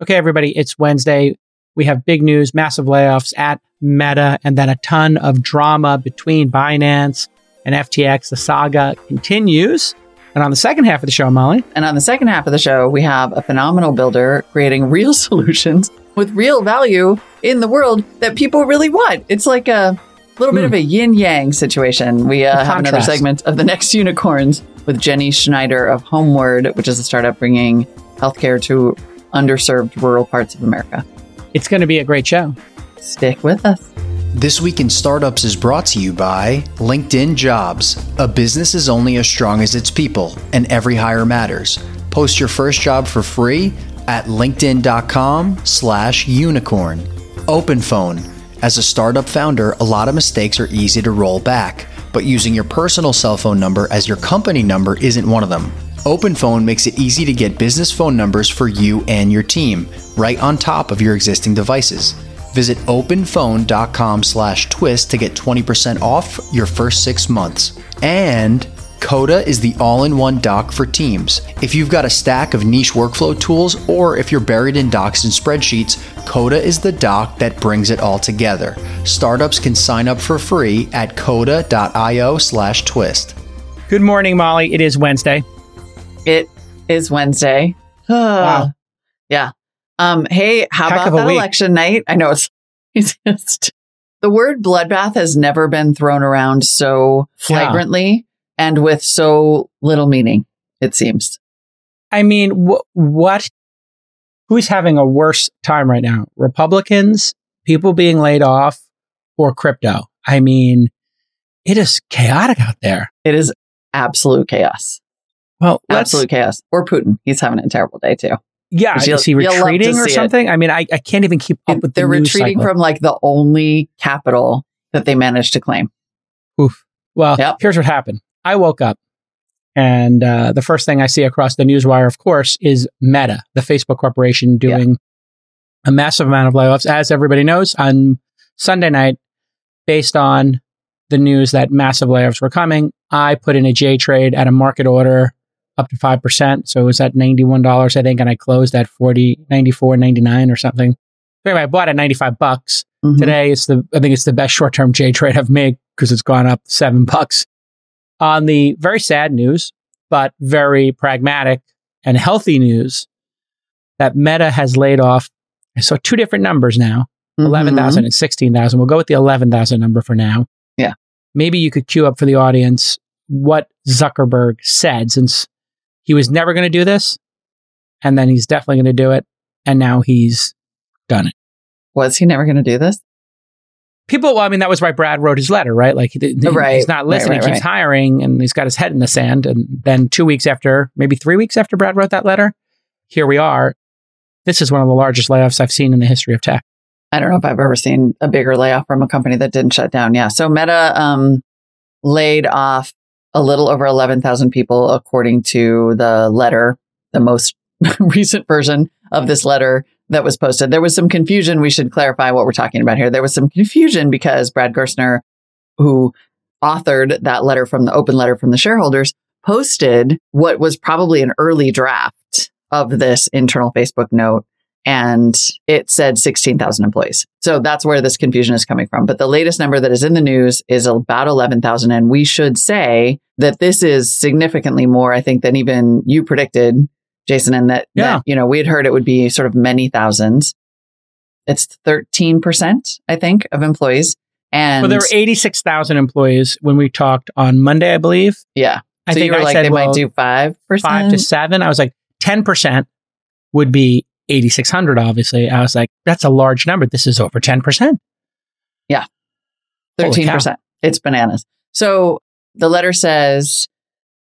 Okay, everybody, it's Wednesday. We have big news, massive layoffs at Meta, and then a ton of drama between Binance and FTX. The saga continues. And on the second half of the show, Molly. And on the second half of the show, we have a phenomenal builder creating real solutions with real value in the world that people really want. It's like a little bit of a yin yang situation. We uh, have another segment of the next unicorns with Jenny Schneider of Homeward, which is a startup bringing healthcare to underserved rural parts of America. It's going to be a great show. Stick with us. This Week in Startups is brought to you by LinkedIn Jobs. A business is only as strong as its people, and every hire matters. Post your first job for free at linkedin.com slash unicorn. OpenPhone. As a startup founder, a lot of mistakes are easy to roll back, but using your personal cell phone number as your company number isn't one of them. OpenPhone makes it easy to get business phone numbers for you and your team, right on top of your existing devices. Visit openphone.com slash twist to get 20% off your first six months. And Coda is the all-in-one doc for teams. If you've got a stack of niche workflow tools or if you're buried in docs and spreadsheets, Coda is the doc that brings it all together. Startups can sign up for free at coda.io slash twist. Good morning, Molly. It is Wednesday. It is Wednesday. Wow. Yeah. Um, hey, how Heck about that week. election night? I know it's, it's just the word bloodbath has never been thrown around so flagrantly and with so little meaning, it seems. I mean, wh- what? Who's having a worse time right now? Republicans, people being laid off, or crypto? I mean, it is chaotic out there. It is absolute chaos. Well, let's, Absolute chaos. Or Putin. He's having a terrible day too. yeah, You'll- is he you'll love to retreating or see it. something? I mean, I, I can't even keep up And with They're the news retreating cycle. from like the only capital that they managed to claim. Oof. Well, Yep. here's what happened. I woke up and uh, the first thing I see across the newswire, of course, is Meta, the Facebook corporation, doing a massive amount of layoffs. As everybody knows, on Sunday night, based on the news that massive layoffs were coming, I put in a J trade at a market order up to 5%. So it was at $91, I think, and I closed at 40, 94, 99 or something. Anyway, I bought at 95 bucks. Mhm. Today, it's the I think it's the best short term J trade I've made because it's gone up seven bucks. On the very sad news, but very pragmatic and healthy news, that Meta has laid off. I saw two different numbers now, Mhm. 11,000 and 16,000. We'll go with the 11,000 number for now. Yeah. Maybe you could cue up for the audience what Zuckerberg said since he was never going to do this. And then he's definitely going to do it. And now he's done it. Was he never going to do this? people well i mean that was why brad wrote his letter right like he, he- Right, he's not right, listening right, he keeps right. hiring and he's got his head in the sand and then two weeks after maybe three weeks after brad wrote that letter here we are this is one of the largest layoffs i've seen in the history of tech I don't know if I've ever seen a bigger layoff from a company that didn't shut down. Yeah. So Meta um, laid off a little over 11,000 people, according to the letter, the most recent version of this letter that was posted. There was some confusion. We should clarify what we're talking about here. There was some confusion because Brad Gerstner, who authored that letter from the open letter from the shareholders, posted what was probably an early draft of this internal Facebook note and it said 16,000 employees. So that's where this confusion is coming from. But the latest number that is in the news is about 11,000. And we should say that this is significantly more, I think, than even you predicted, Jason, and that, Yeah. that you know, we had heard it would be sort of many thousands. It's 13%, I think, of employees. And well there were 86000 employees when we talked on monday i believe yeah. i so think you were i like, said they well, might do 5%. five to seven i was like 10% would be 8600 obviously i was like that's a large number this is over 10% Yeah. 13%. It's bananas. So the letter says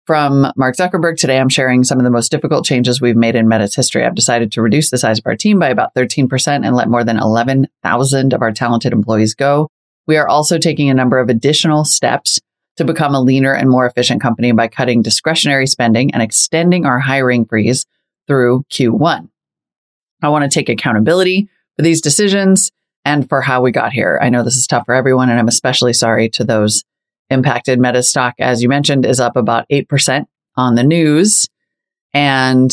from Mark Zuckerberg today, I'm sharing some of the most difficult changes we've made in Meta's history. I've decided to reduce the size of our team by about 13% and let more than 11,000 of our talented employees go. We are also taking a number of additional steps to become a leaner and more efficient company by cutting discretionary spending and extending our hiring freeze through Q1. I want to take accountability for these decisions and for how we got here. I know this is tough for everyone, and I'm especially sorry to those impacted. Meta stock, as you mentioned, is up about 8% on the news. And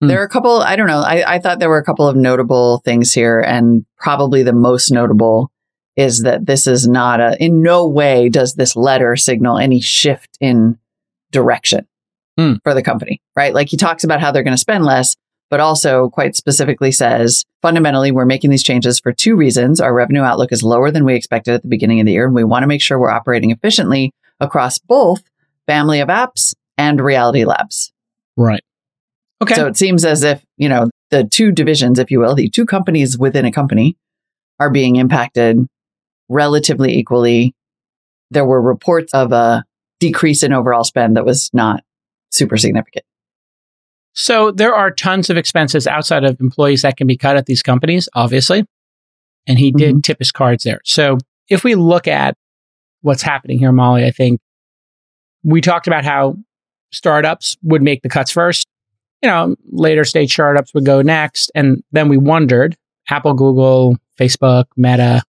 Hmm. There are a couple, I don't know. I, I thought there were a couple of notable things here, and probably the most notable is that this is not a, in no way does this letter signal any shift in direction hmm. for the company, right? Like he talks about how they're going to spend less, but also quite specifically says fundamentally, we're making these changes for two reasons. Our revenue outlook is lower than we expected at the beginning of the year, and we want to make sure we're operating efficiently across both family of apps and reality labs. Right. Okay. So it seems as if, you know, the two divisions, if you will, the two companies within a company are being impacted relatively equally. There were reports of a decrease in overall spend that was not super significant. So there are tons of expenses outside of employees that can be cut at these companies, obviously. And he did mm-hmm. tip his cards there. So if we look at what's happening here, Molly, I think we talked about how startups would make the cuts first. You know, later stage startups would go next. And then we wondered Apple, Google, Facebook, Meta,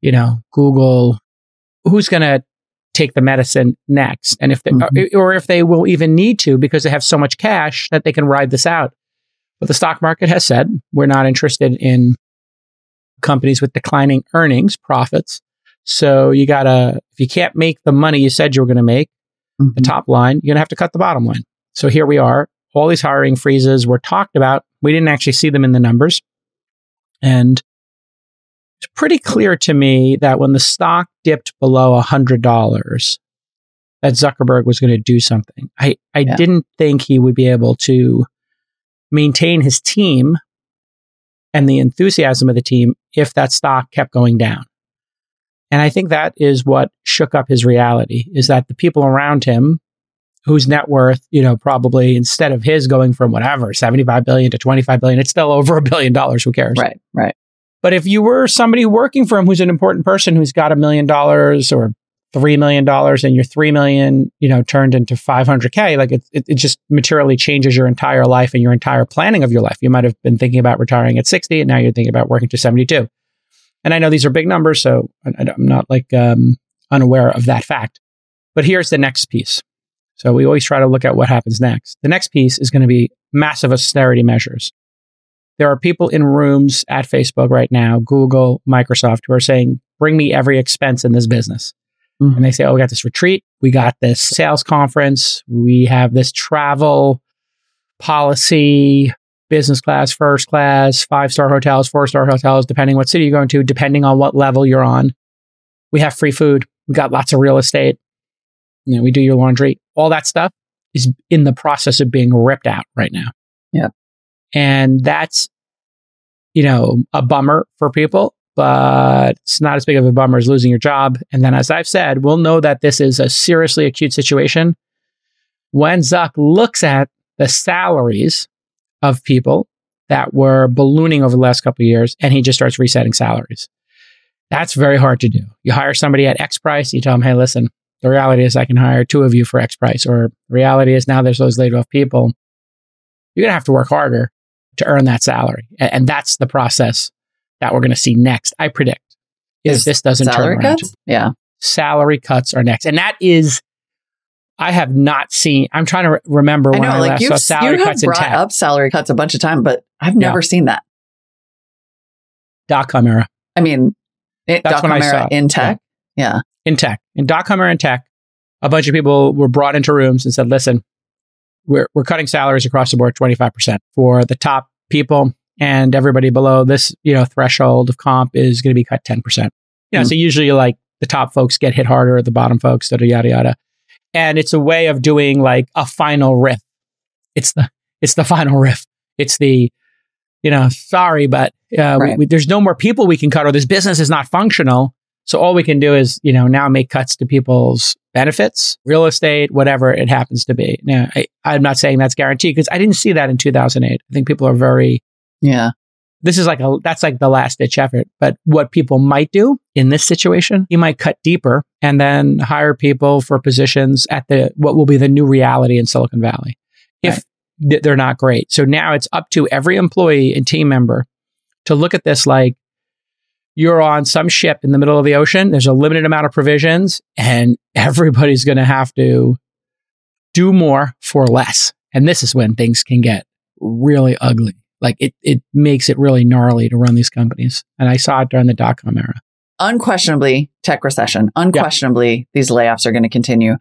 you know, Google, who's going to take the medicine next? And if they, mm-hmm. or if they will even need to because they have so much cash that they can ride this out. But the stock market has said we're not interested in companies with declining earnings, profits. So you gotta, if you can't make the money you said you were going to make, mm-hmm. the top line, you're going to have to cut the bottom line. So here we are. All these hiring freezes were talked about. We didn't actually see them in the numbers. And it's pretty clear to me that when the stock dipped below $100, that Zuckerberg was going to do something. I, I yeah. didn't think he would be able to maintain his team and the enthusiasm of the team if that stock kept going down. And I think that is what shook up his reality is that the people around him whose net worth, you know, probably instead of his going from whatever, 75 billion to 25 billion, it's still over a billion dollars. Who cares? Right, right. But if you were somebody working for him who's an important person who's got a million dollars or three million dollars and your three million, you know, turned into 500k, like it, it, it, just materially changes your entire life and your entire planning of your life. You might have been thinking about retiring at 60 and now you're thinking about working to 72. And I know these are big numbers, so I'm not like um, unaware of that fact. But here's the next piece. So we always try to look at what happens next. The next piece is going to be massive austerity measures there are people in rooms at Facebook right now, Google, Microsoft, who are saying, bring me every expense in this business. Mm-hmm. And they say, oh, we got this retreat. We got this sales conference. We have this travel policy, business class, first class, five star hotels, four star hotels, depending what city you're going to, depending on what level you're on. We have free food. We got lots of real estate. You know, we do your laundry. All that stuff is in the process of being ripped out right now. And that's, you know, a bummer for people, but it's not as big of a bummer as losing your job. And then, as I've said, we'll know that this is a seriously acute situation when Zuck looks at the salaries of people that were ballooning over the last couple of years and he just starts resetting salaries. That's very hard to do. You hire somebody at X price, you tell them, hey, listen, the reality is I can hire two of you for X price, or reality is now there's those laid off people. You're going to have to work harder to earn that salary. And, that's the process that we're going to see next. I predict if is this doesn't salary turn around. Cuts? Yeah. Salary cuts are next. And that is, I have not seen, I'm trying to re- remember when I, know, I like last saw salary you cuts have brought up salary cuts a bunch of times, but I've never yeah. seen that. Dot com era. I mean, it, that's when I saw in tech. Yeah. yeah. In tech. In dot com era in tech, a bunch of people were brought into rooms and said, listen, we're, we're cutting salaries across the board 25% for the top people and everybody below this, you know, threshold of comp is going to be cut 10%. You know, mm-hmm. so usually like the top folks get hit harder, at the bottom folks, yada, yada, yada. And it's a way of doing like a final RIF. It's the, it's the final RIF. It's the, you know, sorry, but uh, right. we, we, there's no more people we can cut or this business is not functional. So all we can do is, you know, now make cuts to people's benefits, real estate, whatever it happens to be. Now, I, I'm not saying that's guaranteed because I didn't see that in 2008. I think people are very, yeah. This is like a, that's like the last ditch effort. But what people might do in this situation, you might cut deeper and then hire people for positions at the, what will be the new reality in Silicon Valley. If right. they're not great. So now it's up to every employee and team member to look at this like, you're on some ship in the middle of the ocean. There's a limited amount of provisions, and everybody's going to have to do more for less. And this is when things can get really ugly. Like it, it makes it really gnarly to run these companies. And I saw it during the dot com era. Unquestionably, tech recession. Unquestionably, these layoffs are going to continue.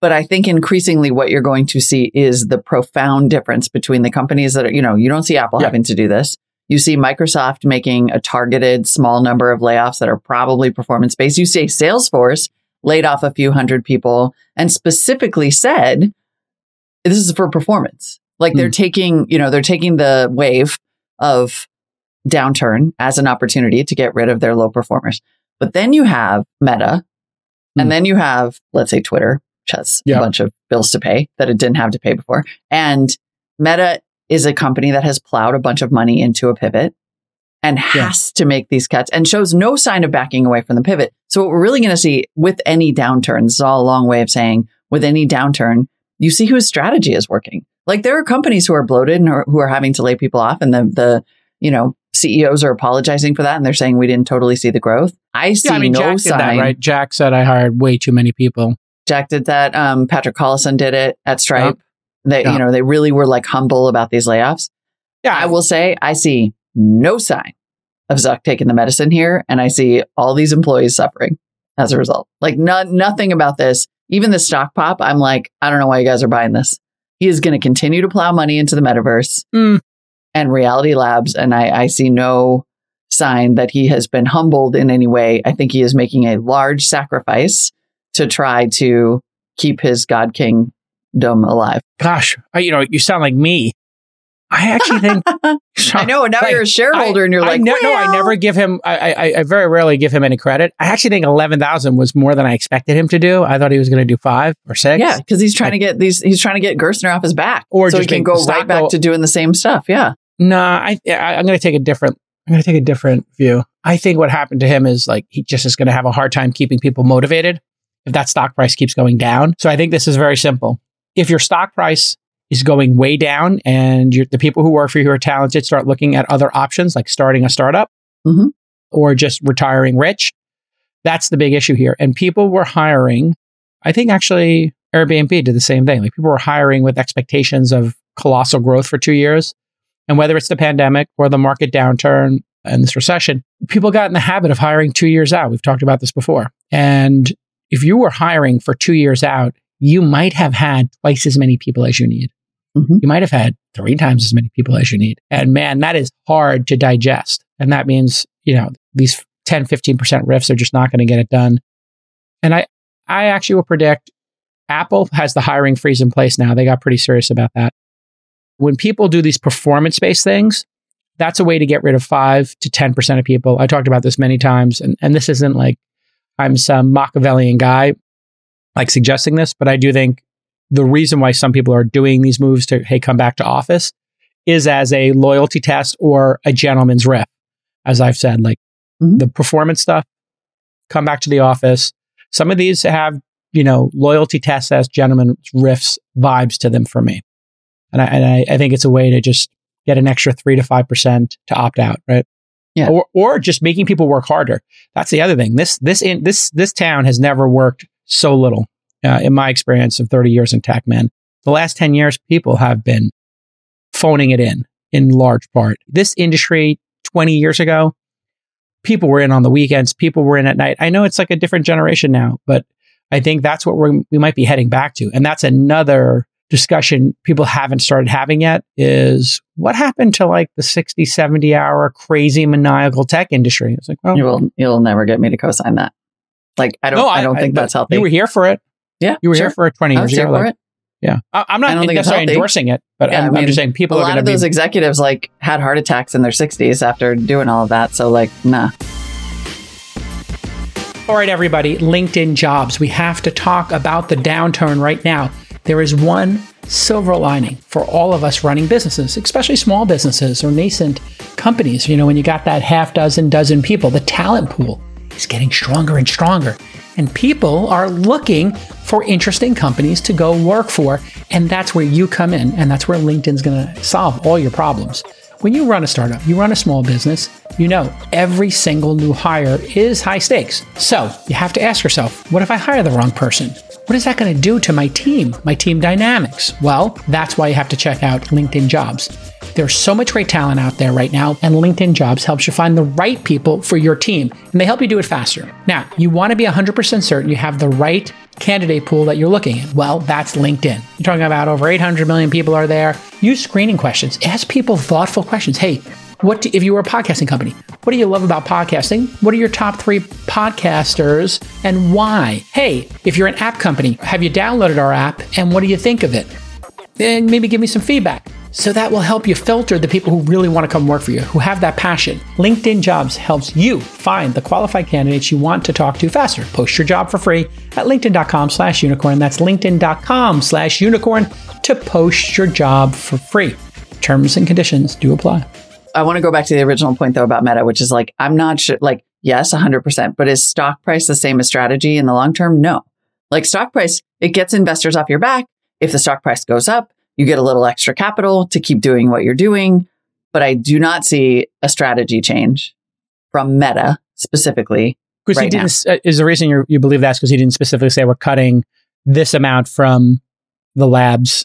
But I think increasingly what you're going to see is the profound difference between the companies that are, you know, you don't see Apple Yeah. having to do this. You see Microsoft making a targeted small number of layoffs that are probably performance based. You see Salesforce laid off a few hundred people and specifically said, this is for performance. Like they're taking, you know, they're taking the wave of downturn as an opportunity to get rid of their low performers. But then you have Meta, Hmm. and then you have, let's say, Twitter, which has a bunch of bills to pay that it didn't have to pay before. And Meta is a company that has plowed a bunch of money into a pivot and has to make these cuts and shows no sign of backing away from the pivot. So what we're really going to see with any downturn, this is all a long way of saying with any downturn, you see whose strategy is working. Like there are companies who are bloated and are, who are having to lay people off and the, the, you know, CEOs are apologizing for that and they're saying we didn't totally see the growth. I see Yeah, I mean, no Jack sign. that, right? Jack said I hired way too many people. Jack did that. Um, Patrick Collison did it at Stripe. They, Yeah. you know, they really were like humble about these layoffs. Yeah, I will say I see no sign of Zuck taking the medicine here, and I see all these employees suffering as a result. Like no, nothing about this, even the stock pop. I'm like, I don't know why you guys are buying this. He is going to continue to plow money into the metaverse Mm. and Reality Labs, and I, I see no sign that he has been humbled in any way. I think he is making a large sacrifice to try to keep his God King dome alive. Gosh, I, you know, you sound like me. I actually think I know, now Like, you're a shareholder, and you're I like, ne- no, I never give him. I, I, I very rarely give him any credit. I actually think eleven thousand was more than I expected him to do. I thought he was going to do five or six. Yeah, because he's trying to get these. He's trying to get Gerstner off his back, Or so he can go right back go- to doing the same stuff. Yeah, Nah, I, I I'm going to take a different. I'm going to take a different view. I think what happened to him is like he just is going to have a hard time keeping people motivated if that stock price keeps going down. So I think this is very simple. If your stock price is going way down and you're, the people who work for you who are talented start looking at other options like starting a startup Mhm. or just retiring rich, that's the big issue here. And people were hiring. I think actually Airbnb did the same thing. Like people were hiring with expectations of colossal growth for two years. And whether it's the pandemic or the market downturn and this recession, people got in the habit of hiring two years out. We've talked about this before. And if you were hiring for two years out, you might have had twice as many people as you need. Mhm. You might have had three times as many people as you need. And man, that is hard to digest. And that means, you know, these 10, 15% RIFs are just not going to get it done. And I, I actually will predict Apple has the hiring freeze in place now. They got pretty serious about that. When people do these performance based things, that's a way to get rid of five to 10% of people. I talked about this many times, and, and this isn't like I'm some Machiavellian guy like suggesting this, but I do think the reason why some people are doing these moves to, hey, come back to office is as a loyalty test or a gentleman's RIF. As I've said, like Mhm. the performance stuff, come back to the office. Some of these have, you know, loyalty tests as gentleman's RIFs vibes to them for me. And I, and I, I think it's a way to just get an extra three to 5% to opt out, right? Yeah. Or, or just making people work harder. That's the other thing. This, this, in, this, this town has never worked so little uh, in my experience of 30 years in tech, man. The last 10 years, people have been phoning it in, in large part. This industry 20 years ago, people were in on the weekends, people were in at night. I know it's like a different generation now, but I think that's what we're, we might be heading back to. And that's another discussion people haven't started having yet is what happened to like the 60, 70 hour crazy maniacal tech industry? It's like, well, you will. You'll never get me to co-sign that. Like I don't. no, I, don't think but that's healthy. You were here for it. yeah, You were sure. here for it 20 I years ago. for like- it. Yeah. I, I'm I not don't think it's necessarily endorsing it, but Yeah, I'm, I I'm just saying people a are lot going of to be those executives like had heart attacks in their 60s after doing all of that. So like, nah. All right, everybody, LinkedIn jobs. We have to talk about the downturn right now. There is one silver lining for all of us running businesses, especially small businesses or nascent companies. You know, when you got that half dozen, dozen people, the talent pool is getting stronger and stronger. And people are looking for interesting companies to go work for. And that's where you come in. And that's where LinkedIn's going to solve all your problems. When you run a startup, you run a small business, you know every single new hire is high stakes. So you have to ask yourself, what if I hire the wrong person? What is that going to do to my team, my team dynamics? Well, that's why you have to check out LinkedIn Jobs. There's so much great talent out there right now, and LinkedIn Jobs helps you find the right people for your team, and they help you do it faster. Now, you want to be 100% certain you have the right candidate pool that you're looking at. Well, that's LinkedIn. You're talking about over 800 million people are there. Use screening questions. Ask people thoughtful questions. Hey, what do, if you were a podcasting company? What do you love about podcasting? What are your top three podcasters and why? Hey, if you're an app company, have you downloaded our app and what do you think of it? And maybe give me some feedback. So that will help you filter the people who really want to come work for you, who have that passion. LinkedIn Jobs helps you find the qualified candidates you want to talk to faster. Post your job for free at linkedin.com slash unicorn. That's linkedin.com slash unicorn to post your job for free. Terms and conditions do apply. I want to go back to the original point though about Meta, which is like, I'm not sure, like, yes, 100%, but is stock price the same as strategy in the long term? No. Like stock price, it gets investors off your back. If the stock price goes up, you get a little extra capital to keep doing what you're doing. But I do not see a strategy change from Meta specifically. Because right he didn't, uh, is the reason you you believe that's because he didn't specifically say we're cutting this amount from the labs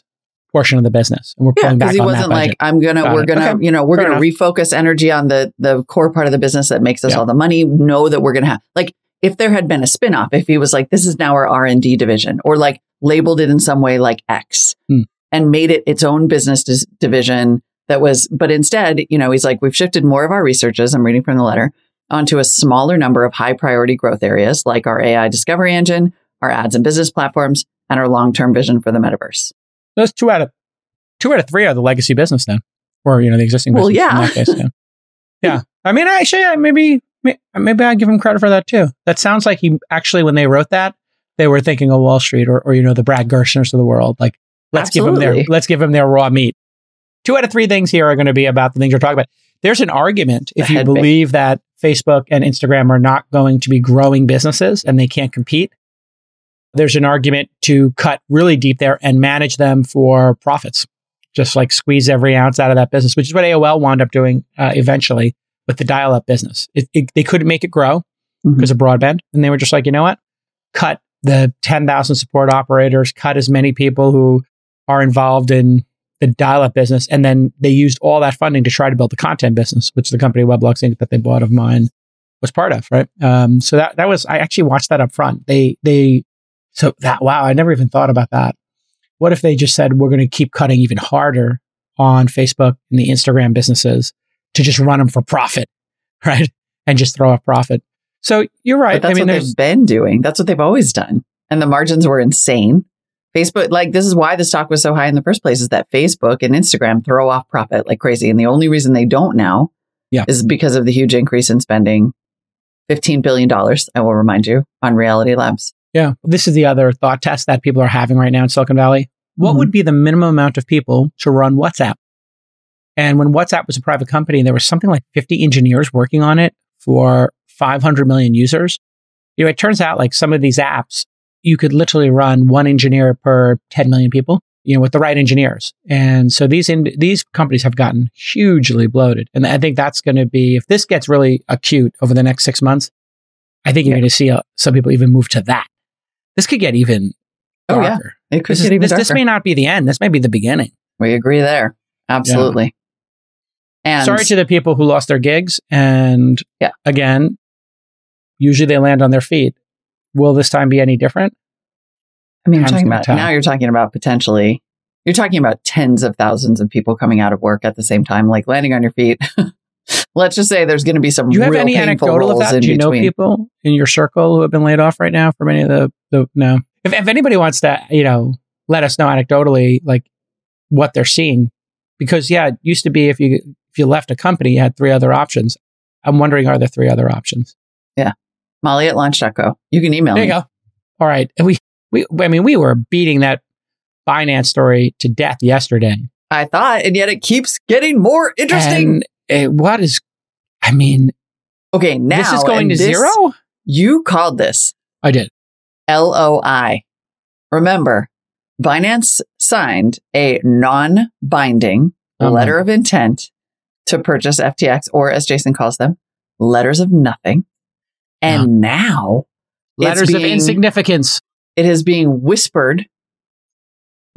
portion of the business and we're Yeah, pulling because back he on wasn't like. I'm gonna, Got we're it. gonna, Okay. you know, we're Fair gonna refocus energy on the the core part of the business that makes us Yeah. all the money. Know that we're gonna have like if there had been a spinoff, if he was like, this is now our R and D division, or like labeled it in some way like X, Hmm. And made it its own business dis- division that was, but instead, you know, he's like, we've shifted more of our researches. I'm reading from the letter onto a smaller number of high priority growth areas like our AI discovery engine, our ads and business platforms, and our long term vision for the metaverse. Those two out of two out of three are the legacy business then, or you know the existing. Well, business in yeah. case, yeah. yeah. I mean, actually, maybe maybe I give him credit for that too. That sounds like he actually, when they wrote that, they were thinking of Wall Street or, or you know the Brad Gerstners of the world. Like, let's give them their let's give them their raw meat. Two out of three things here are going to be about the things you're talking about. There's an argument if you believe that Facebook and Instagram are not going to be growing businesses and they can't compete. There's an argument to cut really deep there and manage them for profits just like squeeze every ounce out of that business, which is what AOL wound up doing uh, eventually with the dial up business. It, it, they couldn't make it grow Mhm. because of broadband. And they were just like, you know what? Cut the 10,000 support operators, cut as many people who are involved in the dial up business. And then they used all that funding to try to build the content business, which the company Weblogs Inc. that they bought of mine was part of, right? Um, so that, that was, I actually watched that up front. They, they, so that, wow, I never even thought about that. What if they just said, we're going to keep cutting even harder on Facebook and the Instagram businesses to just run them for profit, right? And just throw off profit. So you're right. But that's I mean, what they've been doing. That's what they've always done. And the margins were insane. Facebook, like this is why the stock was so high in the first place, is that Facebook and Instagram throw off profit like crazy. And the only reason they don't now Yeah. is because of the huge increase in spending $15 billion, I will remind you, on Reality Labs. yeah, this is the other thought test that people are having right now in Silicon Valley. What Mhm. would be the minimum amount of people to run WhatsApp? And when WhatsApp was a private company, there was something like 50 engineers working on it for 500 million users. You know, it turns out like some of these apps, you could literally run one engineer per 10 million people, you know, with the right engineers. And so these, in, these companies have gotten hugely bloated. And I think that's going to be, if this gets really acute over the next six months, I think you're Yeah. going to see uh, some people even move to that. This could get even Oh, yeah. It could This, is- even this, this may not be the end. This may be the beginning. we agree there. Absolutely. And Sorry to the people who lost their gigs. And Yeah. again, usually they land on their feet. Will this time be any different? I mean, you're talking about now you're talking about potentially you're talking about tens of thousands of people coming out of work at the same time, like landing on your feet. Let's just say there's going to be some Do you have any anecdotal of that? Do you know between. people in your circle who have been laid off right now from any of the, the no? If, if anybody wants to, you know, let us know anecdotally, like what they're seeing, because yeah, it used to be if you if you left a company, you had three other options. I'm wondering, are there three other options? Molly at launch.co. You can email There you me. go. All right, And we we I mean we were beating that Binance story to death yesterday. I thought, and yet it keeps getting more interesting. And uh, what is? I mean, okay, now this is going to this- zero. You called this I did. LOI. Remember, Binance signed a non-binding Oh, letter of intent to purchase FTX, or as Jason calls them, letters of nothing. And now it's Letters of insignificance. it is being whispered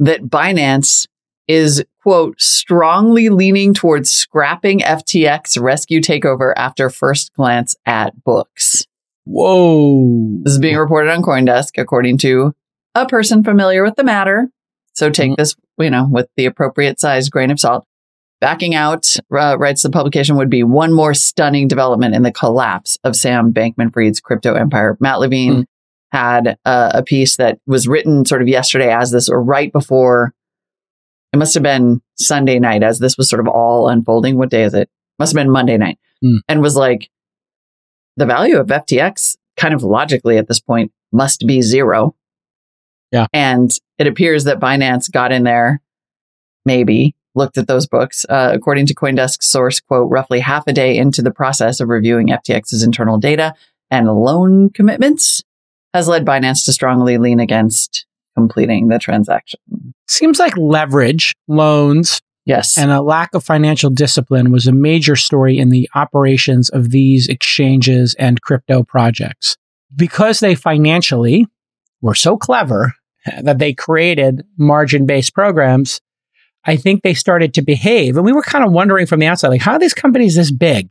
that Binance is quote strongly leaning towards scrapping FTX rescue takeover after first glance at books. Whoa. This is being reported on CoinDesk according to a person familiar with the matter. So take mm-hmm. this, you know, with the appropriate size grain of salt. Backing out, uh, writes the publication, would be one more stunning development in the collapse of Sam Bankman Fried's crypto empire. Matt Levine had uh, a piece that was written sort of yesterday as this, or right before it must have been Sunday night as this was sort of all unfolding. What day is it? Must have been Monday night. Hmm. And was like, the value of FTX kind of logically at this point must be zero. Yeah. And it appears that Binance got in there, maybe looked at those books. Uh, according to Coindesk source, quote, roughly half a day into the process of reviewing FTX's internal data and loan commitments has led Binance to strongly lean against completing the transaction. Seems like leverage, loans, Yes. and a lack of financial discipline was a major story in the operations of these exchanges and crypto projects. Because they financially were so clever that they created margin based programs, I think they started to behave. And we were kind of wondering from the outside, like, how are these companies this big?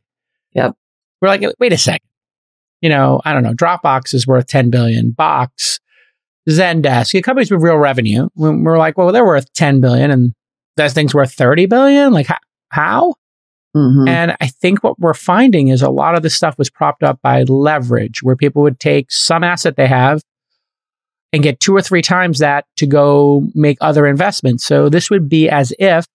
Yep. We're like, wait a second. You know, I don't know. Dropbox is worth 10 billion. Box, Zendesk, you know, companies with real revenue. We- We're like, well, they're worth 10 billion and that thing's worth 30 billion. Like, how? Mhm. And I think what we're finding is a lot of this stuff was propped up by leverage, where people would take some asset they have and get two or three times that to go make other investments. So this would be as if,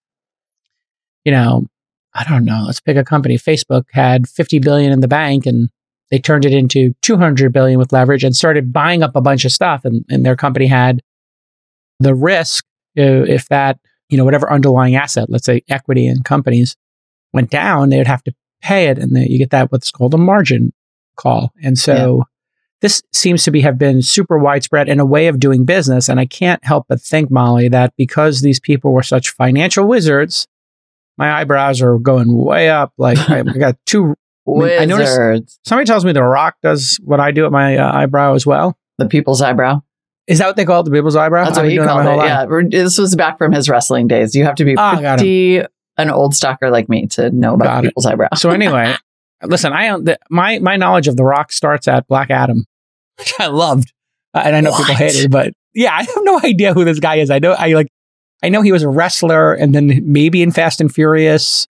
you know, I don't know, let's pick a company. Facebook had 50 billion in the bank and they turned it into 200 billion with leverage and started buying up a bunch of stuff. And, and their company had the risk uh, if that, you know, whatever underlying asset, let's say equity in companies, went down, they would have to pay it, and then you get that what's called a margin call. And so this seems to be have been super widespread in a way of doing business. And I can't help but think, Molly, that because these people were such financial wizards, my eyebrows are going way up. Like I I got two. mean, I noticed- Wizards. Somebody tells me The Rock does what I do at my uh, eyebrow as well. The people's eyebrow. Is that what they call it, the people's eyebrow? That's what he called it. Yeah. This was back from his wrestling days. You have to be got pretty an old stalker like me to know about Got the it. people's eyebrow. So anyway, listen, I the, my my knowledge of The Rock starts at Black Adam, which I loved, uh, and I know people What? hate it, but yeah, I have no idea who this guy is. I know I like I know he was a wrestler, and then maybe in Fast and Furious,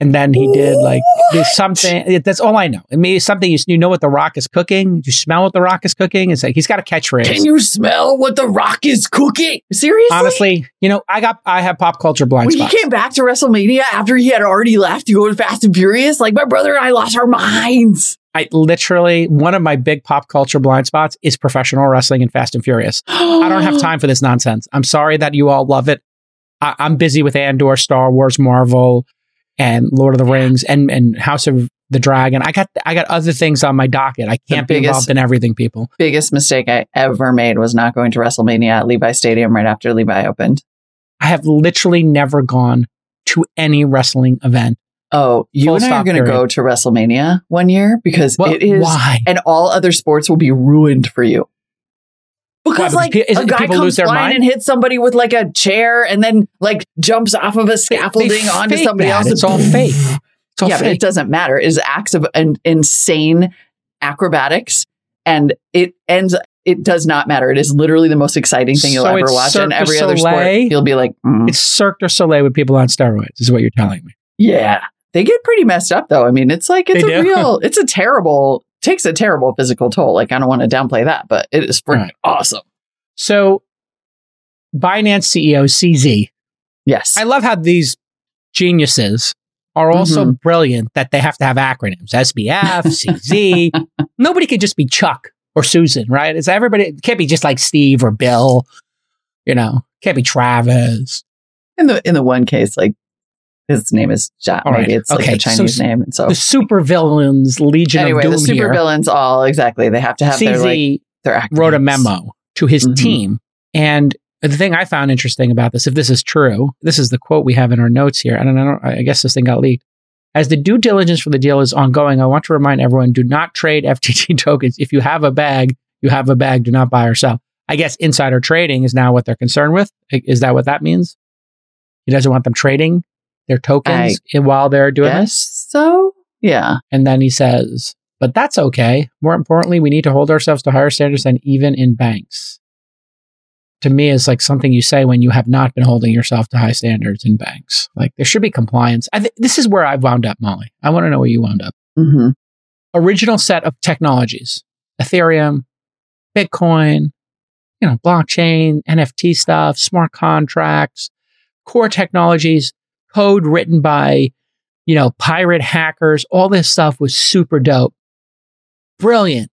and then he did like there's something. That's all I know. It may something you, you know what The Rock is cooking. You smell what The Rock is cooking. It's like he's got a catchphrase. Can you smell what the Rock is cooking? Seriously? Honestly, you know, I got I have pop culture blind when he came back to WrestleMania after he had already left to go to Fast and Furious, like my brother and I lost our minds. I literally one of my big pop culture blind spots is professional wrestling and Fast and Furious. I don't have time for this nonsense. I'm sorry that you all love it. I, I'm busy with Andor, Star Wars, Marvel, and Lord of the Rings, and and House of the Dragon. I got I got other things on my docket. I can't be involved in everything, people. Biggest mistake I ever made was not going to WrestleMania at Levi Stadium right after Levi opened. I have literally never gone to any wrestling event. Oh, you Full and I are going to go to WrestleMania one year because Well, it is, why? and all other sports will be ruined for you. Because because like is a guy people comes lose their flying mind? and hits somebody with like a chair and then like jumps off of a scaffolding they onto somebody that. else. It's all fake. It's all yeah, but it doesn't matter. It is acts of an insane acrobatics, and it ends. It does not matter. It is literally the most exciting thing you'll So ever watch. Cirque And every other sport, you'll be like, mm, It's Cirque du Soleil with people on steroids, is what you're telling me. yeah. They get pretty messed up though. I mean, it's like it's They a do? real. It's a terrible. Takes a terrible physical toll. Like I don't want to downplay that, but it is freaking Right. awesome. So, Binance CEO CZ. Yes. I love how these geniuses are also Mm-hmm. brilliant that they have to have acronyms SBF, CZ. Nobody could just be Chuck or Susan, right? It's everybody it can't be just like Steve or Bill, you know, can't be Travis. in the in the one case, like his name is Ja. All right. Maybe it's like a Chinese s- name, and so The supervillains Legion anyway, of the Doom super here. villains all exactly. They have to have their like their wrote a memo to his Mhm. team. And the thing I found interesting about this, if this is true, this is the quote we have in our notes here. And I don't, I guess this thing got leaked. As the due diligence for the deal is ongoing, I want to remind everyone: do not trade FTT tokens. If you have a bag, you have a bag. Do not buy or sell. I guess insider trading is now what they're concerned with. Is that what that means? He doesn't want them trading their tokens I while they're doing this. So yeah. And then he says, but that's okay. More importantly, we need to hold ourselves to higher standards than even in banks. To me, is like something you say when you have not been holding yourself to high standards in banks. Like there should be compliance. I th- this is where I've wound up, Molly. I want to know where you wound up. Mm-hmm. Original set of technologies: Ethereum, Bitcoin, you know, blockchain, NFT stuff, smart contracts, core technologies, code written by, you know, pirate hackers. All this stuff was super dope. Brilliant.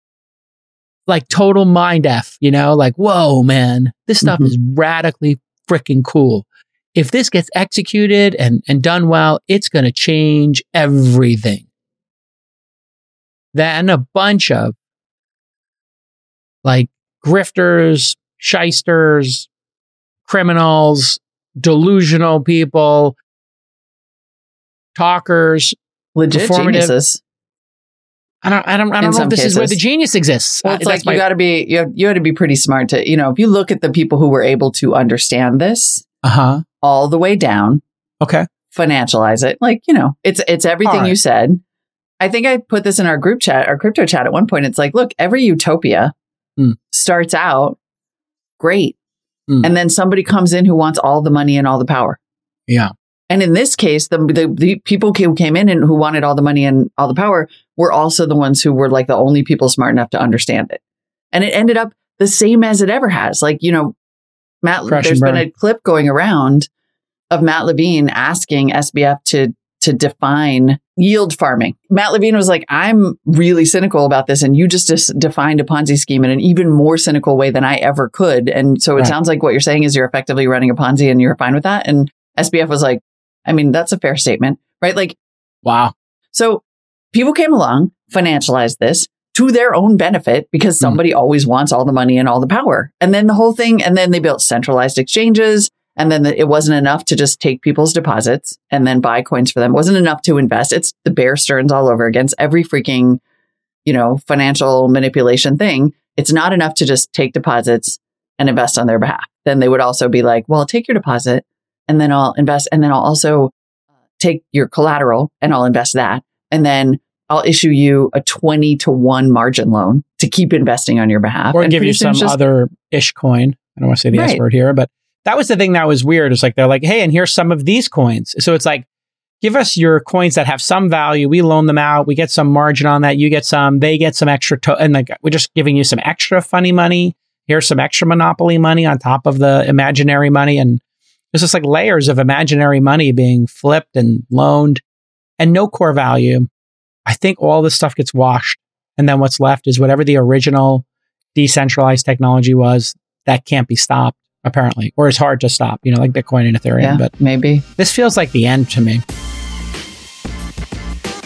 Like total mind F, you know, like, whoa, man, this stuff mm-hmm. is radically freaking cool. If this gets executed and, and done well, it's going to change everything. Then a bunch of like grifters, shysters, criminals, delusional people, talkers, legit geniuses. I don't, I don't, I don't know if this cases. is where the genius exists. Well, it's uh, like you got to be, you have, you had to be pretty smart to, you know, if you look at the people who were able to understand this, uh huh, all the way down, okay, financialize it, like you know, it's it's everything right. you said. I think I put this in our group chat, our crypto chat at one point. It's like, look, every utopia mm. starts out great. Mm. And then somebody comes in who wants all the money and all the power. Yeah. And in this case, the, the, the people who came in and who wanted all the money and all the power were also the ones who were like the only people smart enough to understand it. And it ended up the same as it ever has. Like, you know, Matt, Crash there's been a clip going around of Matt Levine asking SBF to to define yield farming. Matt Levine was like, I'm really cynical about this. And you just dis- defined a Ponzi scheme in an even more cynical way than I ever could. And so it right. sounds like what you're saying is you're effectively running a Ponzi and you're fine with that. And SBF was like, I mean, that's a fair statement, right? Like, wow. So people came along, financialized this to their own benefit because hmm. somebody mm. always wants all the money and all the power. And then the whole thing, and then they built centralized exchanges and then the, it wasn't enough to just take people's deposits and then buy coins for them. It wasn't enough to invest. It's the Bear Stearns all over against every freaking, you know, financial manipulation thing. It's not enough to just take deposits and invest on their behalf. Then they would also be like, well, take your deposit and then I'll invest. And then I'll also uh, take your collateral and I'll invest that. And then I'll issue you a 20 to one margin loan to keep investing on your behalf. Or and give you some just, other ish coin. I don't want to say the right. S word here, but that was the thing that was weird. It's like they're like, hey, and here's some of these coins. So it's like, give us your coins that have some value. We loan them out. We get some margin on that. You get some. They get some extra. To- and like we're just giving you some extra funny money. Here's some extra monopoly money on top of the imaginary money. And it's just like layers of imaginary money being flipped and loaned, and no core value. I think all this stuff gets washed, and then what's left is whatever the original decentralized technology was that can't be stopped apparently, or it's hard to stop, you know, like Bitcoin and Ethereum. Yeah, but maybe this feels like the end to me.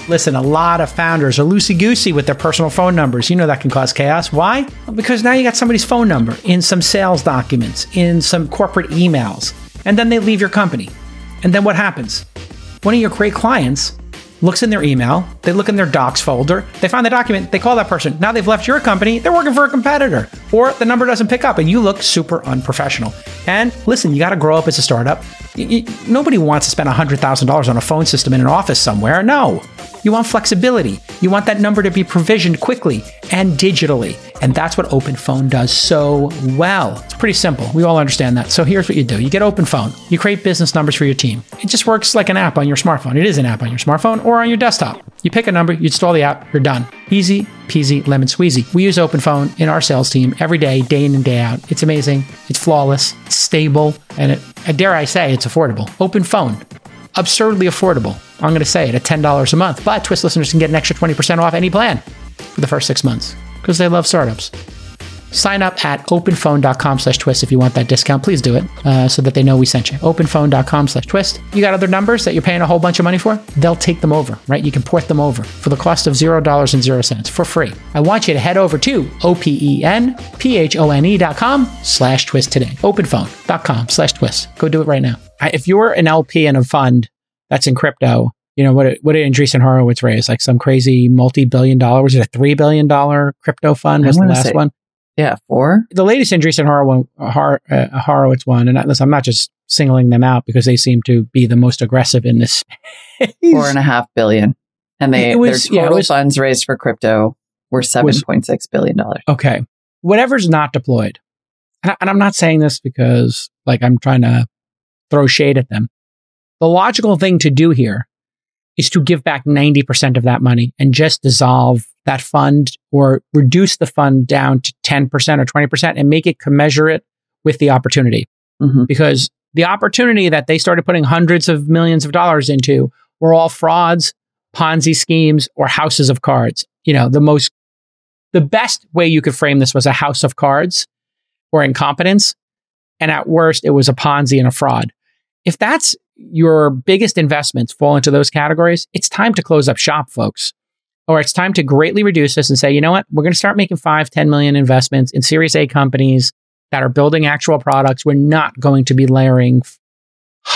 Listen, a lot of founders are loosey goosey with their personal phone numbers. You know that can cause chaos. Why? Because now you got somebody's phone number in some sales documents, in some corporate emails, and then they leave your company. And then what happens? One of your great clients looks in their email, they look in their docs folder, they find the document, they call that person. Now they've left your company, they're working for a competitor, or the number doesn't pick up and you look super unprofessional. And listen, you got to grow up as a startup. Nobody wants to spend $100,000 on a phone system in an office somewhere. No. You want flexibility. You want that number to be provisioned quickly and digitally. And that's what OpenPhone does so well. It's pretty simple. We all understand that. So here's what you do you get OpenPhone, you create business numbers for your team. It just works like an app on your smartphone. It is an app on your smartphone or on your desktop. You pick a number, you install the app, you're done. Easy peasy lemon squeezy. We use OpenPhone in our sales team every day, day in and day out. It's amazing. It's flawless. It's stable. And it, dare I say, it's affordable. OpenPhone absurdly affordable. I'm going to say it at $10 a month. But Twist listeners can get an extra 20% off any plan for the first six months because they love startups. Sign up at openphone.com slash twist if you want that discount. Please do it uh, so that they know we sent you. Openphone.com slash twist. You got other numbers that you're paying a whole bunch of money for? They'll take them over, right? You can port them over for the cost of $0 and 0 cents for free. I want you to head over to O-P-E-N-P-H-O-N-E.com slash twist today. Openphone.com slash twist. Go do it right now. If you're an LP in a fund that's in crypto, you know, what, what did Andreessen Horowitz raise? Like some crazy multi-billion dollar, was it a $3 billion crypto fund was the last say, one? Yeah, four. The latest Andreessen Horowitz, Hor- uh, Horowitz one, and I, listen, I'm not just singling them out because they seem to be the most aggressive in this space. Four and a half billion. And they, It was- their yeah, total was- funds raised for crypto were $7.6 billion. Okay. Whatever's not deployed. And, I, and I'm not saying this because like I'm trying to throw shade at them. The logical thing to do here is to give back 90% of that money and just dissolve that fund or reduce the fund down to 10% or 20% and make it commensurate with the opportunity. hmm Because the opportunity that they started putting hundreds of millions of dollars into were all frauds, Ponzi schemes, or houses of cards. You know, the most, the best way you could frame this was a house of cards or incompetence. And at worst, it was a Ponzi and a fraud. If that's your biggest investments fall into those categories, it's time to close up shop, folks. Or it's time to greatly reduce this and say, you know what? We're going to start making five, 10 million investments in Series A companies that are building actual products. We're not going to be layering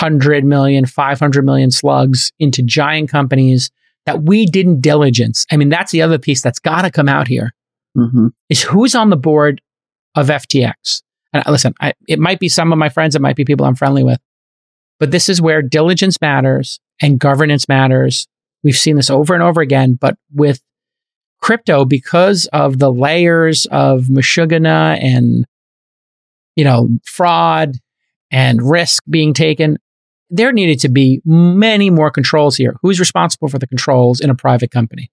100 million, 500 million slugs into giant companies that we didn't diligence. I mean, that's the other piece that's got to come out here hmm is who's on the board of FTX. And uh, listen, I, it might be some of my friends, it might be people I'm friendly with, but this is where diligence matters and governance matters. We've seen this over and over again, but with crypto, because of the layers of Meshuggah and, you know, fraud and risk being taken, there needed to be many more controls here. Who's responsible for the controls in a private company?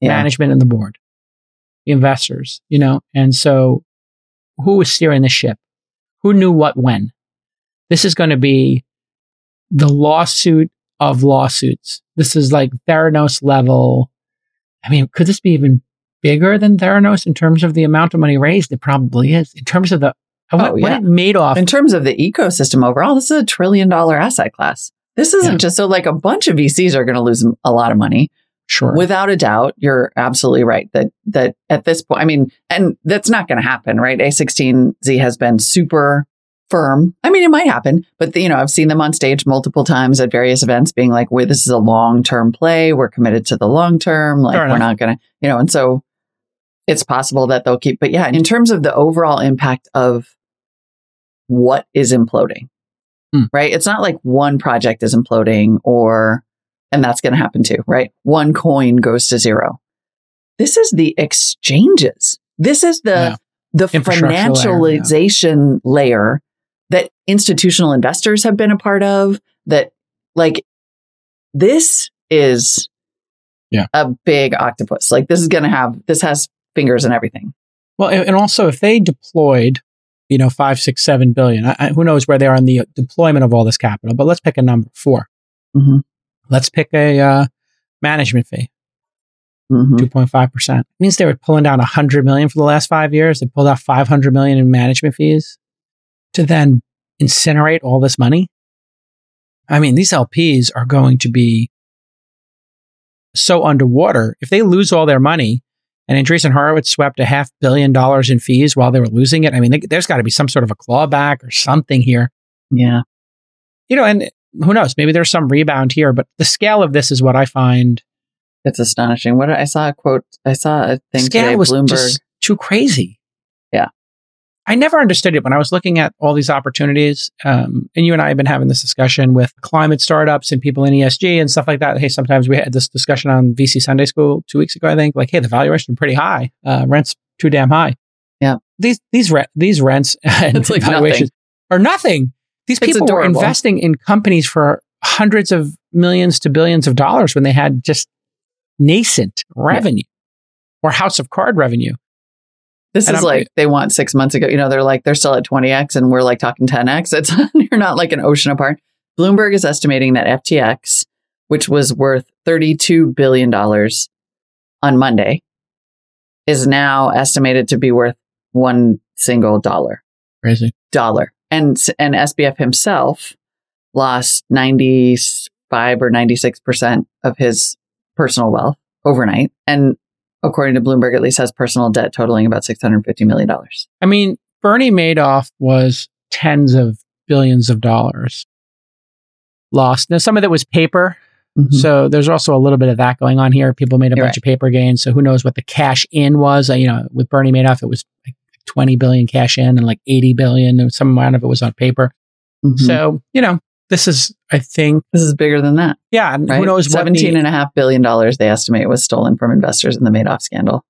Yeah. management and the board, the investors, you know? And so who was steering the ship? Who knew what when? This is going to be the lawsuit of lawsuits. This is like Theranos level. I mean, could this be even bigger than Theranos in terms of the amount of money raised? It probably is. In terms of the, uh, what, Oh, yeah. what it made off. In terms of the ecosystem overall, this is a trillion dollar asset class. This isn't Yeah. just so like a bunch of VCs are going to lose a lot of money. sure. Without a doubt, you're absolutely right that that at this point, I mean, and that's not going to happen, right? A16Z has been super firm. I mean, it might happen, but you know, I've seen them on stage multiple times at various events, being like, "Wait, this is a long term play. We're committed to the long term. Like, Fair we're enough. not going to, you know." And so, it's possible that they'll keep. But yeah, in terms of the overall impact of what is imploding, Hmm. right? It's not like one project is imploding or, and that's going to happen too, right? One coin goes to zero. This is the exchanges. This is the, Yeah. the Infrastructure layer, yeah. financialization layer institutional investors have been a part of that like this is Yeah. a big octopus. Like this is going to have, this has fingers and everything. Well, and also if they deployed, you know, five, six, seven billion, I, who knows where they are in the deployment of all this capital? But let's pick a number 4 hmm Let's pick a uh, management fee, hmm two point five percent. Means they were pulling down a hundred million for the last five years. They pulled out five hundred million in management fees to then incinerate all this money. I mean, these LPs are going to be so underwater if they lose all their money. And Andreessen Horowitz swept a half billion dollars in fees while they were losing it. I mean, there's got to be some sort of a clawback or something here. Yeah. you know, and who knows? Maybe there's some rebound here, but the scale of this is what I find. It's astonishing. What I saw a quote, I saw a thing scale today, was Bloomberg. just too crazy. Yeah. I never understood it when I was looking at all these opportunities. Um, and you and I have been having this discussion with climate startups and people in ESG and stuff like that. Hey, sometimes we had this discussion on VC Sunday School two weeks ago. I think like, hey, the valuation pretty high. Uh, rents too damn high. Yeah. These these re- these rents and It's like valuations are nothing. These It's people were investing in companies for hundreds of millions to billions of dollars when they had just nascent revenue or house of card revenue. This And is I'm- like they want six months ago. You know, they're like they're still at twenty x, and we're like talking ten x. It's you're not like an ocean apart. Bloomberg is estimating that FTX, which was worth thirty two billion dollars on Monday, is now estimated to be worth one single dollar. Crazy. Dollar, and and SBF himself lost ninety five or ninety six percent of his personal wealth overnight, and according to Bloomberg, at least has personal debt totaling about $650 million. I mean, Bernie Madoff was tens of billions of dollars lost. Now, some of it was paper, Mhm. So there's also a little bit of that going on here. People made a You're bunch of paper gains. So who knows what the cash in was? Uh, you know, with Bernie Madoff, it was like 20 billion cash in and like 80 billion. And some amount of it was on paper. Mhm. So, you know, this is, I think, this is bigger than that. yeah, and Right? who knows Seventeen the, and a half billion dollars they estimate was stolen from investors in the Madoff scandal.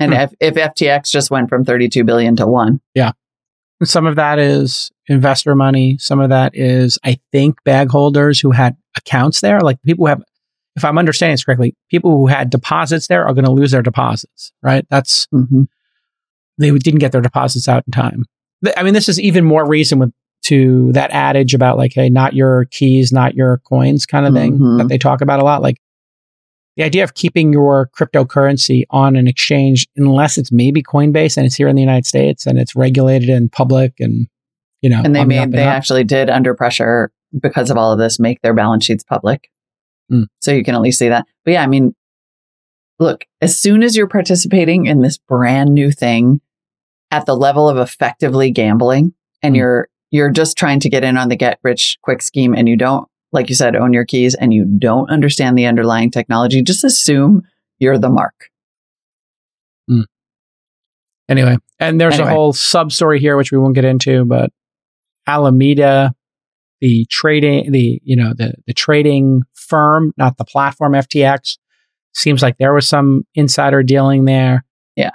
And Hmm. if, if FTX just went from 32 billion to one, Yeah. some of that is investor money. Some of that is, I think, bag holders who had accounts there. Like people who have, if I'm understanding this correctly, people who had deposits there are going to lose their deposits, right? That's, Mhm. they didn't get their deposits out in time. I mean, this is even more reason with to that adage about like, hey, not your keys, not your coins kind of thing Mhm. that they talk about a lot. Like the idea of keeping your cryptocurrency on an exchange, unless it's maybe Coinbase and it's here in the United States and it's regulated and public and, you know, and they on the up made they up. actually did under pressure because of all of this make their balance sheets public Mm. so you can at least see that but yeah i mean look as soon as you're participating in this brand new thing at the level of effectively gambling and Mm. you're you're just trying to get in on the get rich quick scheme and you don't like you said own your keys and you don't understand the underlying technology just assume you're the mark hmm. Anyway, and there's Anyway. a whole sub story here, which we won't get into, but Alameda, the trading, the, you know, the, the trading firm, not the platform FTX, seems like there was some insider dealing there. Yeah.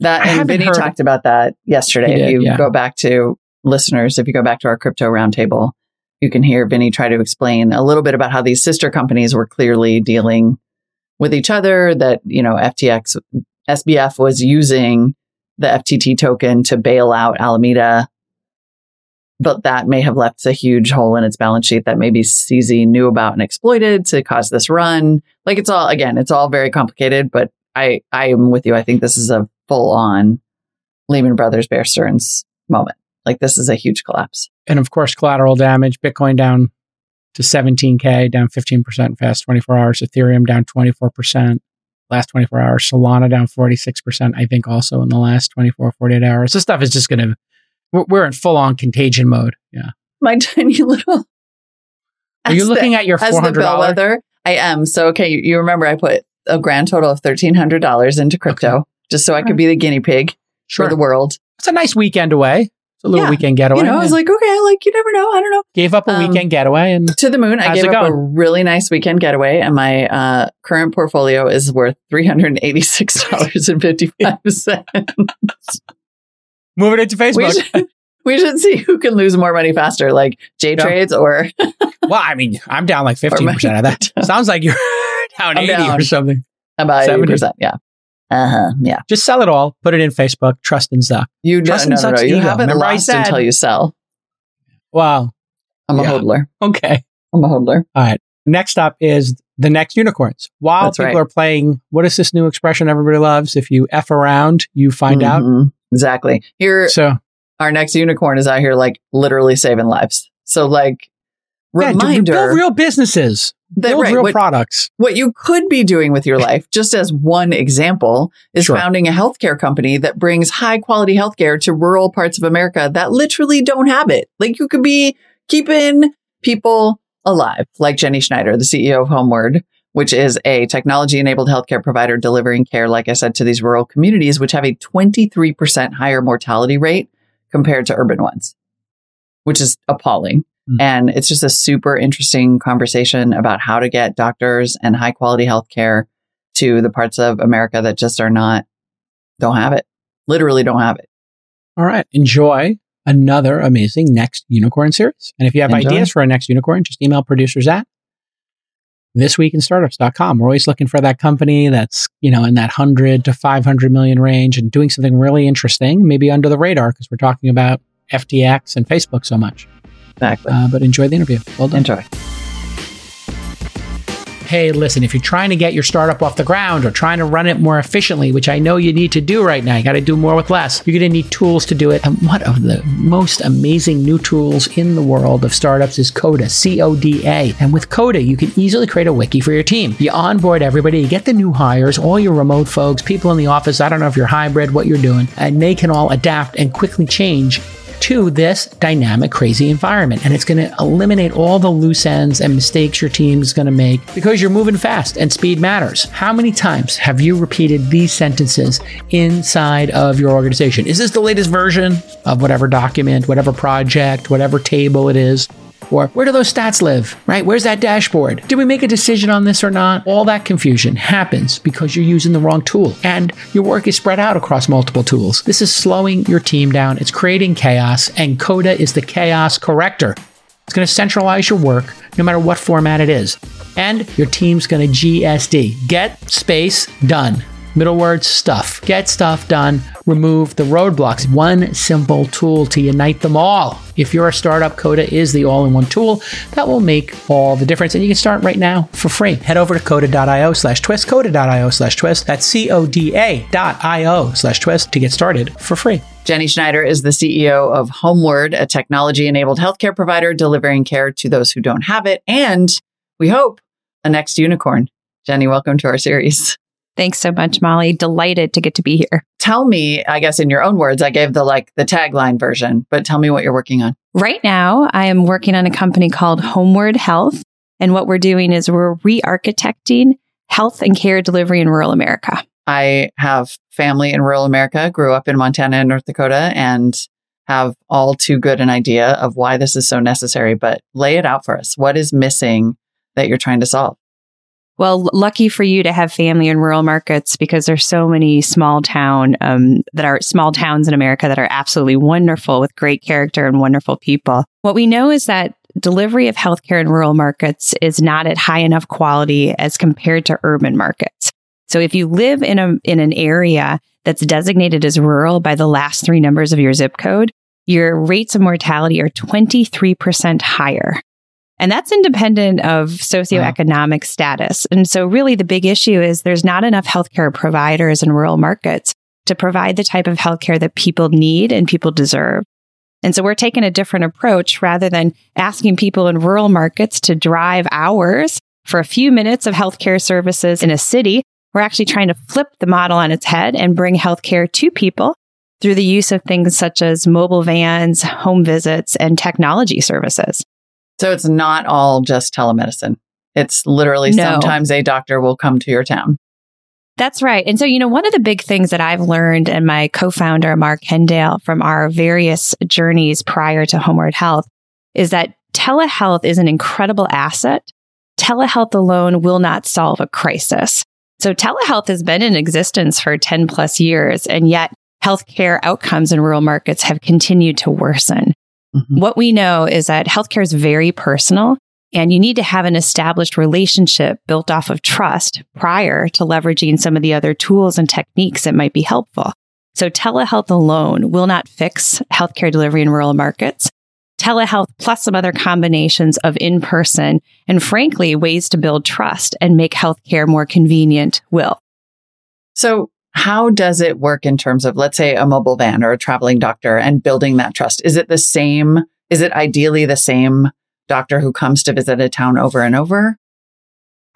That and Vinny heard- talked about that yesterday. He if you yeah. go back to listeners, if you go back to our crypto roundtable, you can hear Vinny try to explain a little bit about how these sister companies were clearly dealing with each other. That you know, FTX, SBF was using the FTT token to bail out Alameda, but that may have left a huge hole in its balance sheet that maybe CZ knew about and exploited to cause this run. Like it's all again, it's all very complicated, but I I am with you. I think this is a full on Lehman Brothers Bear Stearns moment. Like this is a huge collapse. And of course, collateral damage, Bitcoin down to 17K, down 15% in fast 24 hours, Ethereum down 24%. Last 24 hours, Solana down 46%, I think also in the last 24, 48 hours. This stuff is just going to, we're, in full on contagion mode. Yeah. My tiny little. Are you looking the, at your as the $400? bellwether? I am. So okay, you, remember I put a grand total of thirteen hundred dollars into crypto just so I could be the guinea pig Sure. for the world. It's a nice weekend away. A little Yeah. weekend getaway. You know, I was like, okay, like you never know. I don't know. Gave up a um, weekend getaway and To the moon. I gave up a really nice weekend getaway, and my uh, current portfolio is worth three hundred eighty six dollars and fifty five cents. move it into we Facebook. should, we should see who can lose more money faster, like J. Trades or well, I mean, I'm down like 15% of that. Sounds like you're down I'm 80 or down. something. about 70. eighty percent. Yeah. Uh huh. Yeah. Just sell it all, put it in Facebook, trust and Zuck. You no, Trust no, and no, no. sucks You haven't lost said- until you sell. Wow. I'm a Yeah. hodler. Okay. I'm a hodler. All right. Next up is the next unicorns. While That's people right. are playing, what is this new expression everybody loves? If you F around, you find out. Mhm. Exactly. Here, So, our next unicorn is out here, like literally saving lives. So, like, yeah, build real businesses, that build right, real what, products. what you could be doing with your life, just as one example, is Sure. founding a healthcare company that brings high quality healthcare to rural parts of America that literally don't have it. Like you could be keeping people alive, like Jenny Schneider, the CEO of Homeward, which is a technology enabled healthcare provider delivering care, like I said, to these rural communities, which have a 23% higher mortality rate compared to urban ones, which is appalling. Hmm. And it's just a super interesting conversation about how to get doctors and high quality healthcare to the parts of America that just are not, don't have it, literally don't have it. All right. Enjoy another amazing next unicorn series. And if you have Enjoy. ideas for our next unicorn, just email producers at thisweekinstartups.com. We're always looking for that company that's, you know, in that 100 to 500 million range and doing something really interesting, maybe under the radar because we're talking about FTX and Facebook so much. Exactly. Uh, but enjoy the interview. Well done. Enjoy. Hey, listen, if you're trying to get your startup off the ground or trying to run it more efficiently, which I know you need to do right now, you got to do more with less. You're going to need tools to do it. And one of the most amazing new tools in the world of startups is Coda, C O D A. And with Coda, you can easily create a wiki for your team. You onboard everybody, you get the new hires, all your remote folks, people in the office. I don't know if you're hybrid, what you're doing, and they can all adapt and quickly change to this dynamic, crazy environment. And it's going to eliminate all the loose ends and mistakes your team is going to make because you're moving fast and speed matters. How many times have you repeated these sentences inside of your organization? Is this the latest version of whatever document, whatever project, whatever table it is? Or where do those stats live, right? Where's that dashboard? Did we make a decision on this or not? All that confusion happens because you're using the wrong tool and your work is spread out across multiple tools. This is slowing your team down. It's creating chaos and Coda is the chaos corrector. It's going to centralize your work no matter what format it is. And your team's going to GSD. Get space done. Middle words, stuff. Get stuff done. Remove the roadblocks. One simple tool to unite them all. If you're a startup, Coda is the all in one tool that will make all the difference. And you can start right now for free. Head over to coda.io slash twist, coda.io slash twist. That's C O D A dot I O slash twist to get started for free. Jenny Schneider is the CEO of Homeward, a technology enabled healthcare provider delivering care to those who don't have it. And we hope a next unicorn. Jenny, welcome to our series. Thanks so much, Molly. Delighted to get to be here. Tell me, I guess in your own words, I gave the like the tagline version, but tell me what you're working on. Right now, I am working on a company called Homeward Health. And what we're doing is we're re architecting health and care delivery in rural America. I have family in rural America, grew up in Montana and North Dakota, and have all too good an idea of why this is so necessary. But lay it out for us. What is missing that you're trying to solve? Well, lucky for you to have family in rural markets because there's so many small town um, that are small towns in America that are absolutely wonderful with great character and wonderful people. What we know is that delivery of healthcare in rural markets is not at high enough quality as compared to urban markets. So if you live in a in an area that's designated as rural by the last three numbers of your zip code, your rates of mortality are 23% higher and that's independent of socioeconomic wow. status. And so really the big issue is there's not enough healthcare providers in rural markets to provide the type of healthcare that people need and people deserve. And so we're taking a different approach rather than asking people in rural markets to drive hours for a few minutes of healthcare services in a city. We're actually trying to flip the model on its head and bring healthcare to people through the use of things such as mobile vans, home visits, and technology services. So it's not all just telemedicine. It's literally no. sometimes a doctor will come to your town. That's right. And so, you know, one of the big things that I've learned and my co-founder, Mark Hendale, from our various journeys prior to Homeward Health is that telehealth is an incredible asset. Telehealth alone will not solve a crisis. So telehealth has been in existence for 10 plus years, and yet healthcare outcomes in rural markets have continued to worsen. Mm-hmm. What we know is that healthcare is very personal and you need to have an established relationship built off of trust prior to leveraging some of the other tools and techniques that might be helpful. So telehealth alone will not fix healthcare delivery in rural markets. Telehealth plus some other combinations of in person and frankly, ways to build trust and make healthcare more convenient will. So how does it work in terms of, let's say, a mobile van or a traveling doctor and building that trust? Is it the same? Is it ideally the same doctor who comes to visit a town over and over?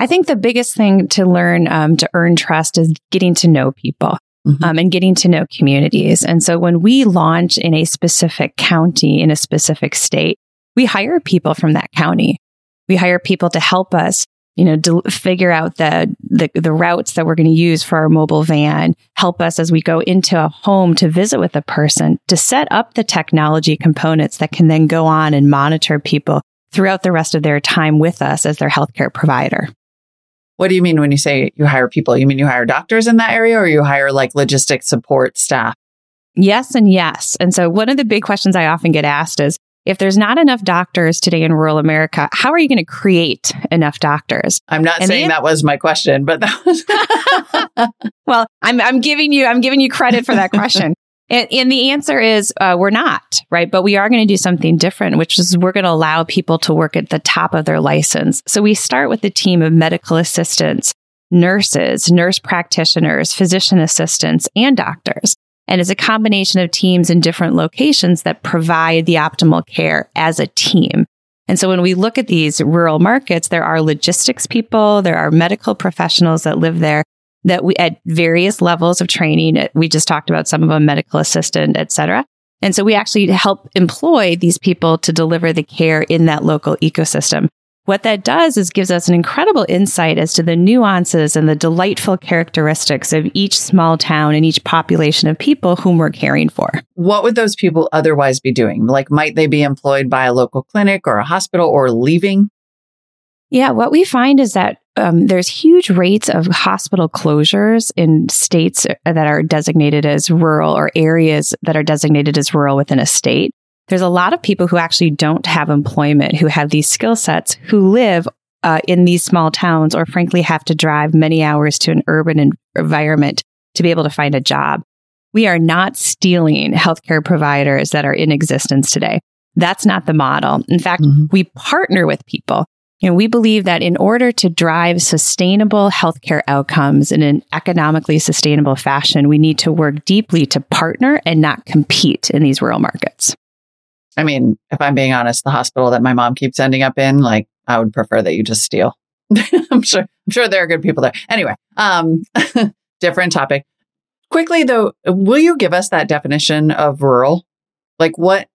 I think the biggest thing to learn um, to earn trust is getting to know people. Mm-hmm. Um, and getting to know communities. And so when we launch in a specific county, in a specific state, we hire people from that county. We hire people to help us you know, figure out the, the, the routes that we're going to use for our mobile van, help us as we go into a home to visit with a person to set up the technology components that can then go on and monitor people throughout the rest of their time with us as their healthcare provider. What do you mean when you say you hire people? You mean you hire doctors in that area or you hire like logistics support staff? Yes and yes. And so one of the big questions I often get asked is, if there's not enough doctors today in rural America, how are you going to create enough doctors? I'm not and saying the, that was my question, but that was Well, I'm I'm giving you I'm giving you credit for that question. And, and, the answer is uh, we're not, right? But we are going to do something different, which is we're going to allow people to work at the top of their license. So we start with a team of medical assistants, nurses, nurse practitioners, physician assistants, and doctors and is a combination of teams in different locations that provide the optimal care as a team. And so when we look at these rural markets, there are logistics people, there are medical professionals that live there that we at various levels of training. Uh, we just talked about some of them, medical assistant, et cetera. And so we actually help employ these people to deliver the care in that local ecosystem. What that does is gives us an incredible insight as to the nuances and the delightful characteristics of each small town and each population of people whom we're caring for. What would those people otherwise be doing? Like, might they be employed by a local clinic or a hospital or leaving? Yeah, what we find is that um, there's huge rates of hospital closures in states that are designated as rural or areas that are designated as rural within a state there's a lot of people who actually don't have employment, who have these skill sets, who live uh, in these small towns or frankly have to drive many hours to an urban environment to be able to find a job. We are not stealing healthcare providers that are in existence today. That's not the model. In fact, mm-hmm. we partner with people. You know, we believe that in order to drive sustainable healthcare outcomes in an economically sustainable fashion, we need to work deeply to partner and not compete in these rural markets. I mean, if I'm being honest, the hospital that my mom keeps ending up in, like, I would prefer that you just steal. I'm sure, I'm sure there are good people there. Anyway, um, different topic. Quickly though, will you give us that definition of rural? Like what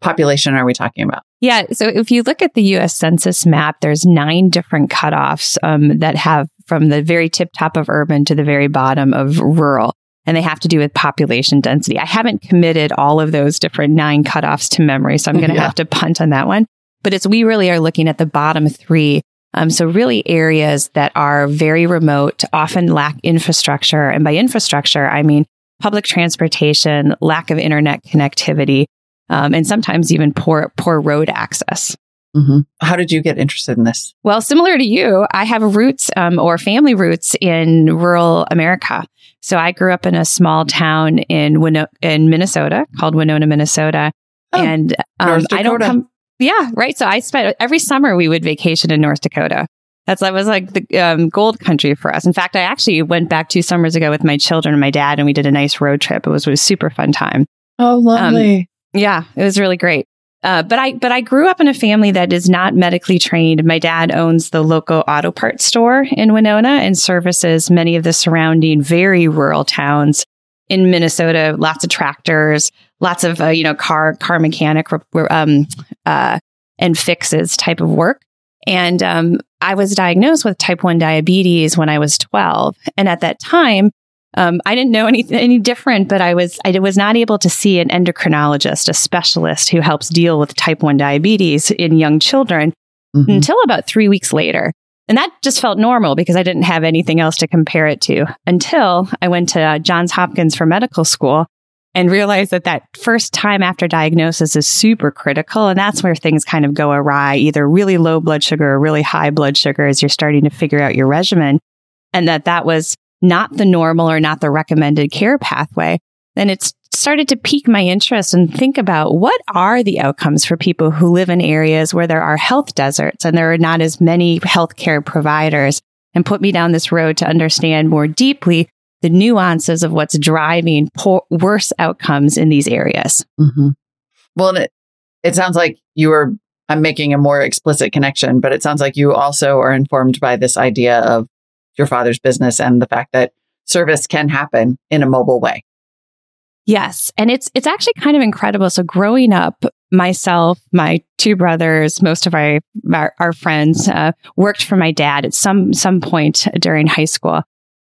population are we talking about? Yeah. So if you look at the US Census map, there's nine different cutoffs um, that have from the very tip top of urban to the very bottom of rural and they have to do with population density. I haven't committed all of those different nine cutoffs to memory, so I'm going to yeah. have to punt on that one. But it's we really are looking at the bottom three. Um, so really areas that are very remote, often lack infrastructure, and by infrastructure I mean public transportation, lack of internet connectivity, um, and sometimes even poor poor road access. Mm-hmm. How did you get interested in this? Well, similar to you, I have roots um, or family roots in rural America. So I grew up in a small town in Wino- in Minnesota called Winona, Minnesota, oh, and um, I don't come. Yeah, right. So I spent every summer we would vacation in North Dakota. That's that was like the um, gold country for us. In fact, I actually went back two summers ago with my children and my dad, and we did a nice road trip. It was, it was a super fun time. Oh, lovely. Um, yeah, it was really great. Uh, but I but I grew up in a family that is not medically trained. My dad owns the local auto parts store in Winona and services many of the surrounding very rural towns in Minnesota. Lots of tractors, lots of uh, you know car car mechanic um, uh, and fixes type of work. And um, I was diagnosed with type one diabetes when I was twelve, and at that time um, I didn't know anything any different, but I was I was not able to see an endocrinologist, a specialist who helps deal with type one diabetes in young children mm-hmm. until about three weeks later. And that just felt normal because I didn't have anything else to compare it to until I went to Johns Hopkins for medical school and realized that that first time after diagnosis is super critical. And that's where things kind of go awry, either really low blood sugar or really high blood sugar as you're starting to figure out your regimen. And that that was not the normal or not the recommended care pathway, then it's started to pique my interest and think about what are the outcomes for people who live in areas where there are health deserts and there are not as many healthcare providers and put me down this road to understand more deeply the nuances of what's driving poor, worse outcomes in these areas. Mm-hmm. Well, it, it sounds like you are, I'm making a more explicit connection, but it sounds like you also are informed by this idea of your father's business and the fact that service can happen in a mobile way. Yes. And it's, it's actually kind of incredible. So growing up, myself, my two brothers, most of our, our, our friends, uh, worked for my dad at some, some point during high school.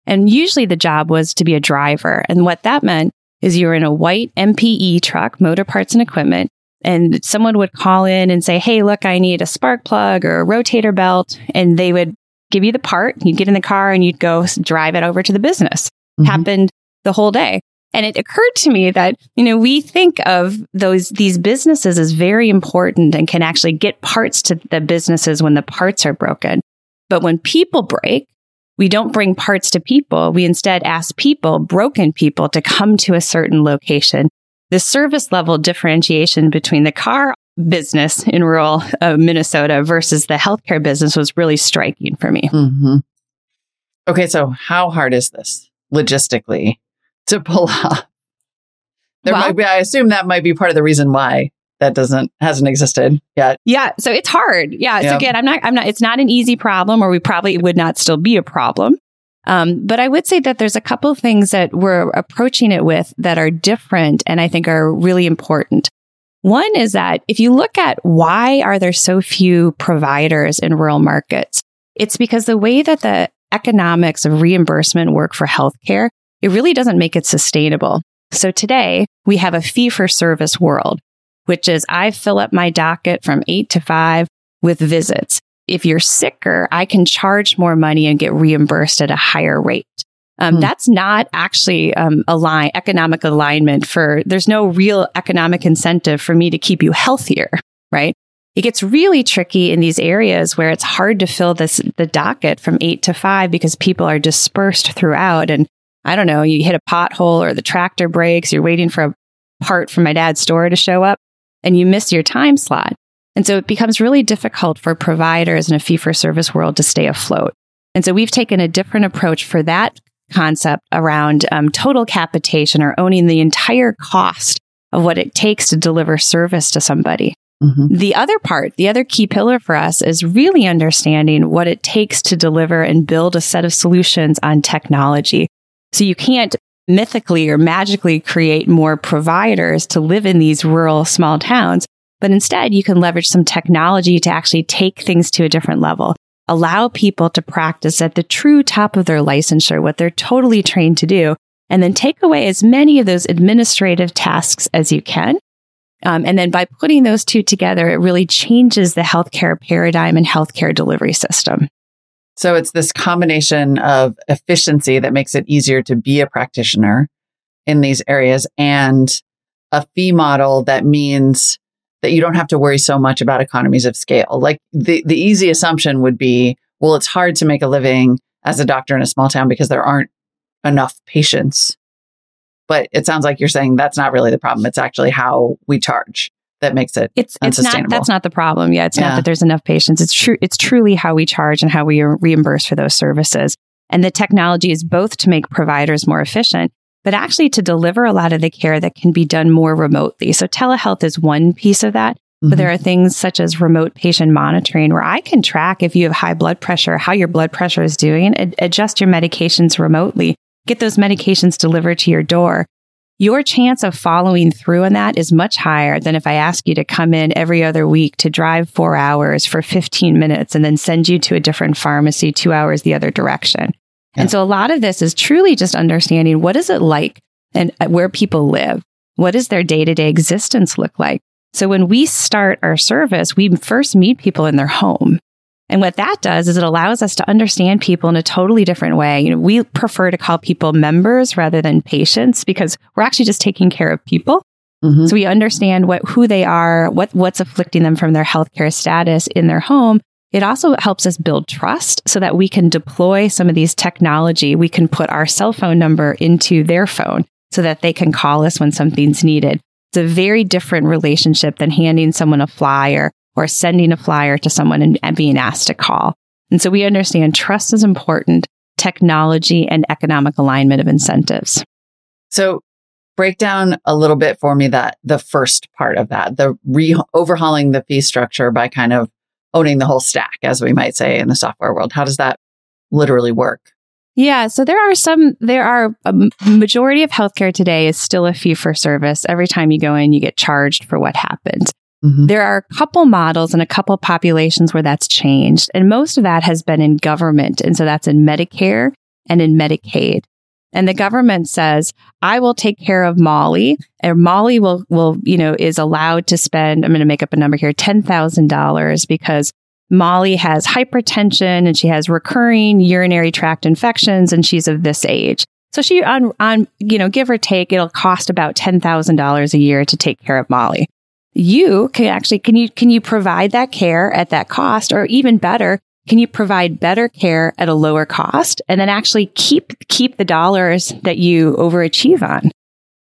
And usually the job was to be a driver. And what that meant is you were in a white MPE truck, motor parts and equipment. And someone would call in and say, Hey, look, I need a spark plug or a rotator belt. And they would give you the part, you'd get in the car and you'd go drive it over to the business. Mm-hmm. Happened the whole day. And it occurred to me that, you know, we think of those, these businesses as very important and can actually get parts to the businesses when the parts are broken. But when people break, we don't bring parts to people. We instead ask people, broken people, to come to a certain location. The service level differentiation between the car business in rural uh, Minnesota versus the healthcare business was really striking for me. Mm-hmm. Okay, so how hard is this logistically to pull off? There well, might be, I assume that might be part of the reason why that doesn't hasn't existed yet. Yeah, so it's hard. Yeah, so again, I'm not I'm not it's not an easy problem or we probably would not still be a problem. Um, but I would say that there's a couple things that we're approaching it with that are different and I think are really important. One is that if you look at why are there so few providers in rural markets, it's because the way that the economics of reimbursement work for healthcare, it really doesn't make it sustainable. So today we have a fee for service world, which is I fill up my docket from eight to five with visits. If you're sicker, I can charge more money and get reimbursed at a higher rate. Um, hmm. That's not actually um, align economic alignment for. There's no real economic incentive for me to keep you healthier, right? It gets really tricky in these areas where it's hard to fill this the docket from eight to five because people are dispersed throughout. And I don't know, you hit a pothole or the tractor breaks, you're waiting for a part from my dad's store to show up, and you miss your time slot. And so it becomes really difficult for providers in a fee for service world to stay afloat. And so we've taken a different approach for that concept around um, total capitation or owning the entire cost of what it takes to deliver service to somebody. Mm-hmm. The other part, the other key pillar for us is really understanding what it takes to deliver and build a set of solutions on technology. So you can't mythically or magically create more providers to live in these rural small towns, but instead you can leverage some technology to actually take things to a different level allow people to practice at the true top of their licensure, what they're totally trained to do, and then take away as many of those administrative tasks as you can. Um, and then by putting those two together, it really changes the healthcare paradigm and healthcare delivery system. So it's this combination of efficiency that makes it easier to be a practitioner in these areas and a fee model that means that you don't have to worry so much about economies of scale. Like the, the easy assumption would be, well, it's hard to make a living as a doctor in a small town because there aren't enough patients. But it sounds like you're saying that's not really the problem. It's actually how we charge that makes it it's it's not that's not the problem. Yeah, it's yeah. not that there's enough patients. It's true. It's truly how we charge and how we reimburse for those services. And the technology is both to make providers more efficient but actually to deliver a lot of the care that can be done more remotely. So telehealth is one piece of that. Mm-hmm. But there are things such as remote patient monitoring where I can track if you have high blood pressure, how your blood pressure is doing, ad- adjust your medications remotely, get those medications delivered to your door. Your chance of following through on that is much higher than if I ask you to come in every other week to drive four hours for 15 minutes and then send you to a different pharmacy two hours the other direction. And so a lot of this is truly just understanding what is it like and uh, where people live? What does their day to day existence look like? So when we start our service, we first meet people in their home. And what that does is it allows us to understand people in a totally different way. You know, we prefer to call people members rather than patients because we're actually just taking care of people. Mm-hmm. So we understand what who they are, what what's afflicting them from their healthcare status in their home, it also helps us build trust so that we can deploy some of these technology. We can put our cell phone number into their phone so that they can call us when something's needed. It's a very different relationship than handing someone a flyer or sending a flyer to someone and, being asked to call. And so we understand trust is important, technology and economic alignment of incentives. So break down a little bit for me that the first part of that, the re overhauling the fee structure by kind of owning the whole stack, as we might say in the software world. How does that literally work? Yeah, so there are some, there are a majority of healthcare today is still a fee for service. Every time you go in, you get charged for what happened. Mm-hmm. There are a couple models and a couple populations where that's changed. And most of that has been in government. And so that's in Medicare and in Medicaid and the government says, I will take care of Molly and Molly will, will, you know, is allowed to spend, I'm going to make up a number here, $10,000 because Molly has hypertension and she has recurring urinary tract infections and she's of this age. So she on, on, you know, give or take, it'll cost about $10,000 a year to take care of Molly. You can actually, can you, can you provide that care at that cost or even better, can you provide better care at a lower cost and then actually keep, keep the dollars that you overachieve on?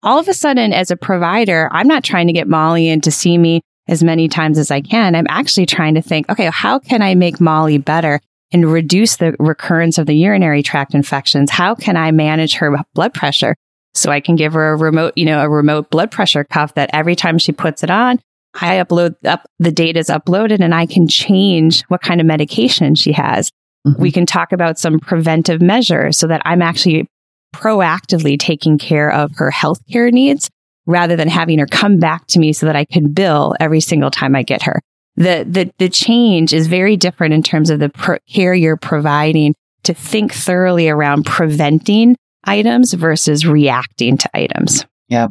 All of a sudden, as a provider, I'm not trying to get Molly in to see me as many times as I can. I'm actually trying to think, okay, how can I make Molly better and reduce the recurrence of the urinary tract infections? How can I manage her blood pressure? So I can give her a remote, you know, a remote blood pressure cuff that every time she puts it on, I upload up the data is uploaded and I can change what kind of medication she has. Mm-hmm. We can talk about some preventive measures so that I'm actually proactively taking care of her healthcare needs rather than having her come back to me so that I can bill every single time I get her. The, the, the change is very different in terms of the pro- care you're providing to think thoroughly around preventing items versus reacting to items. Yeah.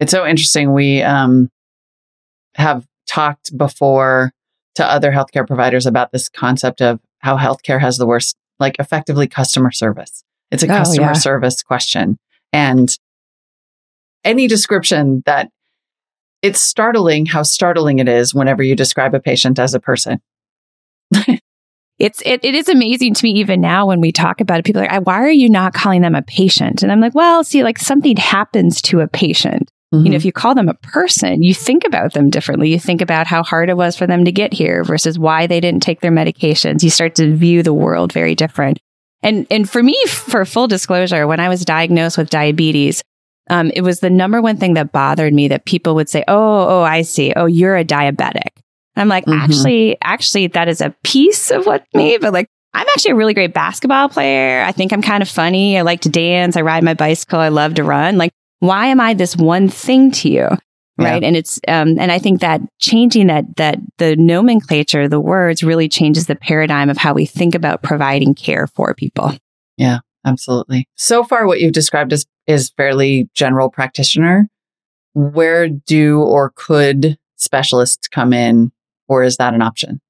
It's so interesting. We um, have talked before to other healthcare providers about this concept of how healthcare has the worst, like effectively customer service. It's a oh, customer yeah. service question. And any description that it's startling how startling it is whenever you describe a patient as a person. it's it, it is amazing to me even now when we talk about it. People are like, why are you not calling them a patient? And I'm like, well, see, like something happens to a patient. Mm-hmm. You know, mm-hmm. if you call them a person, you think about them differently. You think about how hard it was for them to get here versus why they didn't take their medications. You start to view the world very different. And and for me, for full disclosure, when I was diagnosed with diabetes, um, it was the number one thing that bothered me that people would say, "Oh, oh, I see. Oh, you're a diabetic." I'm like, mm-hmm. actually, actually, that is a piece of what me, but like, I'm actually a really great basketball player. I think I'm kind of funny. I like to dance. I ride my bicycle. I love to run. Like, why am I this one thing to you? Right. Yeah. And it's, um, and I think that changing that, that the nomenclature, the words really changes the paradigm of how we think about providing care for people. Yeah, absolutely. So far, what you've described is, is fairly general practitioner. Where do or could specialists come in, or is that an option?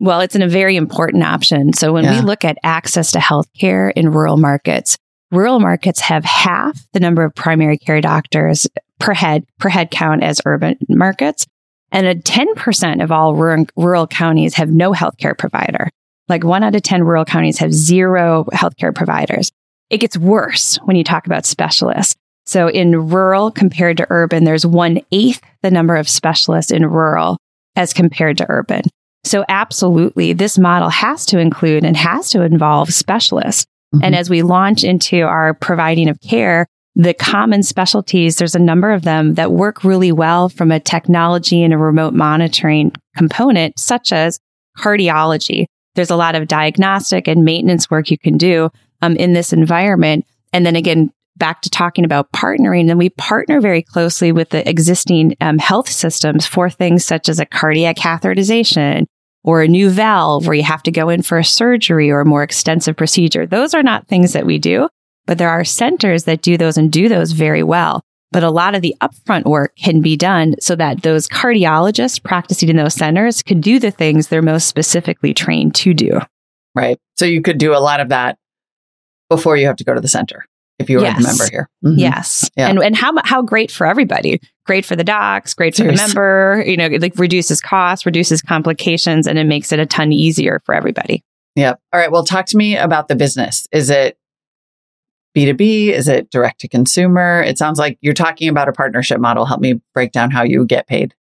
Well, it's in a very important option. So when yeah. we look at access to healthcare in rural markets, rural markets have half the number of primary care doctors per head per head count as urban markets. And a 10% of all rural, rural counties have no healthcare provider. Like one out of 10 rural counties have zero healthcare providers. It gets worse when you talk about specialists. So in rural compared to urban, there's one eighth the number of specialists in rural as compared to urban. So absolutely, this model has to include and has to involve specialists. Mm-hmm. And as we launch into our providing of care, the common specialties, there's a number of them that work really well from a technology and a remote monitoring component, such as cardiology. There's a lot of diagnostic and maintenance work you can do um, in this environment. And then again, back to talking about partnering, then we partner very closely with the existing um, health systems for things such as a cardiac catheterization or a new valve where you have to go in for a surgery or a more extensive procedure. Those are not things that we do, but there are centers that do those and do those very well. But a lot of the upfront work can be done so that those cardiologists practicing in those centers could do the things they're most specifically trained to do. Right. So you could do a lot of that before you have to go to the center if you yes. a member here. Mm-hmm. Yes. Yeah. And and how how great for everybody. Great for the docs, great for Seriously. the member, you know, it like reduces costs, reduces complications and it makes it a ton easier for everybody. Yep. All right, well talk to me about the business. Is it B2B? Is it direct to consumer? It sounds like you're talking about a partnership model. Help me break down how you get paid.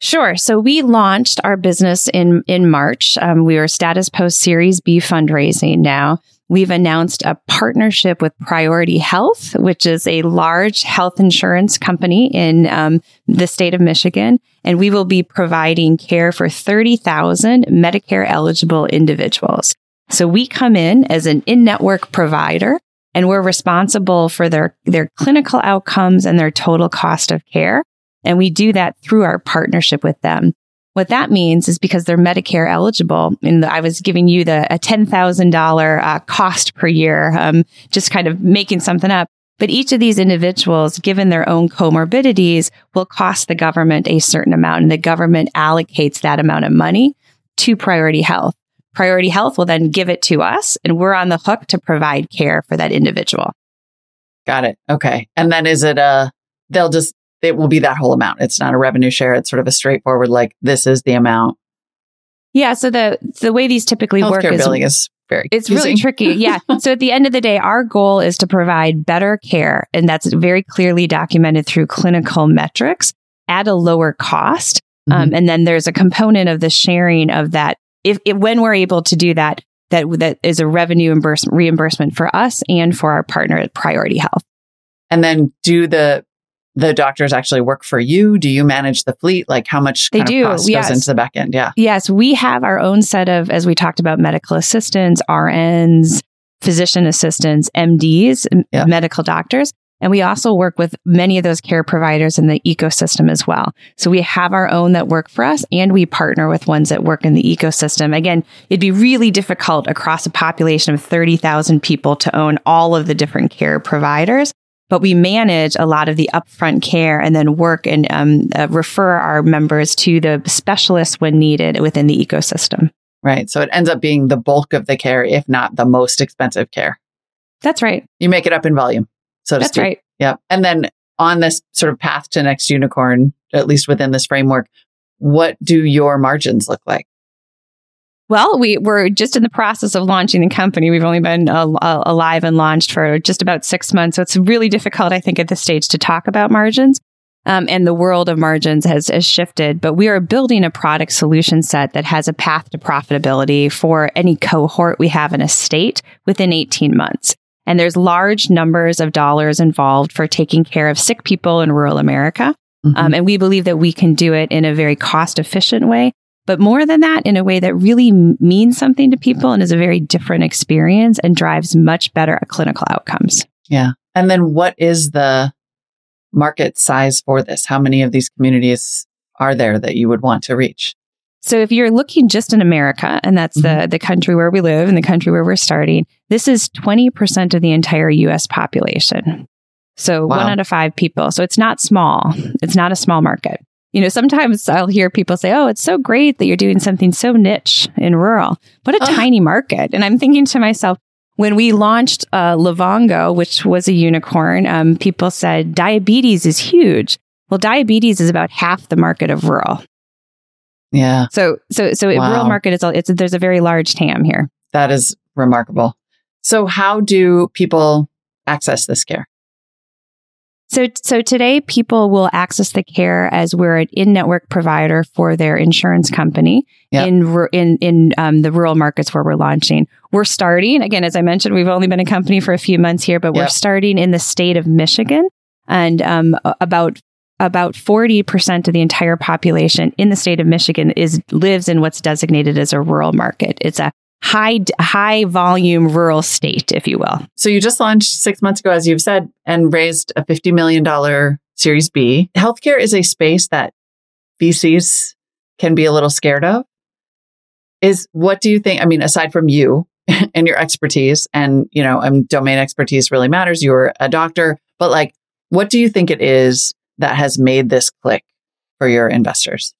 Sure. So we launched our business in in March. Um, we are status post Series B fundraising now. We've announced a partnership with Priority Health, which is a large health insurance company in um, the state of Michigan. And we will be providing care for 30,000 Medicare eligible individuals. So we come in as an in network provider and we're responsible for their, their clinical outcomes and their total cost of care. And we do that through our partnership with them. What that means is because they're Medicare eligible, and I was giving you the a ten thousand uh, cost per year, um, just kind of making something up. But each of these individuals, given their own comorbidities, will cost the government a certain amount, and the government allocates that amount of money to Priority Health. Priority Health will then give it to us, and we're on the hook to provide care for that individual. Got it. Okay. And then is it a, they'll just it will be that whole amount. It's not a revenue share. It's sort of a straightforward, like this is the amount. Yeah. So the the way these typically Healthcare work is billing is very it's really tricky. Yeah. so at the end of the day, our goal is to provide better care, and that's very clearly documented through clinical metrics at a lower cost. Mm-hmm. Um, and then there's a component of the sharing of that. If, if when we're able to do that, that that is a revenue reimbursement for us and for our partner at Priority Health. And then do the the doctors actually work for you? Do you manage the fleet? Like how much they do. cost yes. goes into the back end? Yeah. Yes, we have our own set of, as we talked about, medical assistants, RNs, physician assistants, MDs, yeah. medical doctors. And we also work with many of those care providers in the ecosystem as well. So we have our own that work for us and we partner with ones that work in the ecosystem. Again, it'd be really difficult across a population of 30,000 people to own all of the different care providers. But we manage a lot of the upfront care and then work and um, uh, refer our members to the specialists when needed within the ecosystem. Right. So it ends up being the bulk of the care, if not the most expensive care. That's right. You make it up in volume so to That's speak. right. Yeah. And then on this sort of path to next unicorn, at least within this framework, what do your margins look like? Well, we, we're just in the process of launching the company. We've only been uh, alive and launched for just about six months. So it's really difficult, I think, at this stage to talk about margins. Um, and the world of margins has, has shifted, but we are building a product solution set that has a path to profitability for any cohort we have in a state within 18 months. And there's large numbers of dollars involved for taking care of sick people in rural America. Mm-hmm. Um, and we believe that we can do it in a very cost efficient way. But more than that, in a way that really means something to people and is a very different experience and drives much better clinical outcomes. Yeah. And then what is the market size for this? How many of these communities are there that you would want to reach? So if you're looking just in America, and that's mm-hmm. the, the country where we live and the country where we're starting, this is 20% of the entire US population. So wow. one out of five people. So it's not small. It's not a small market. You know, sometimes I'll hear people say, Oh, it's so great that you're doing something so niche in rural. What a tiny market. And I'm thinking to myself, when we launched uh, Livongo, which was a unicorn, um, people said diabetes is huge. Well, diabetes is about half the market of rural. Yeah. So so so wow. rural market is all, it's there's a very large TAM here. That is remarkable. So how do people access this care? So, so today people will access the care as we're an in-network provider for their insurance company yep. in in in um, the rural markets where we're launching. We're starting again, as I mentioned, we've only been a company for a few months here, but yep. we're starting in the state of Michigan, and um, about about 40% of the entire population in the state of Michigan is lives in what's designated as a rural market. It's a high high volume rural state, if you will. So you just launched 6 months ago as you've said and raised a 50 million dollar series B. Healthcare is a space that VCs can be a little scared of. Is what do you think? I mean, aside from you and your expertise and, you know, mean, domain expertise really matters. You're a doctor, but like, what do you think it is that has made this click for your investors?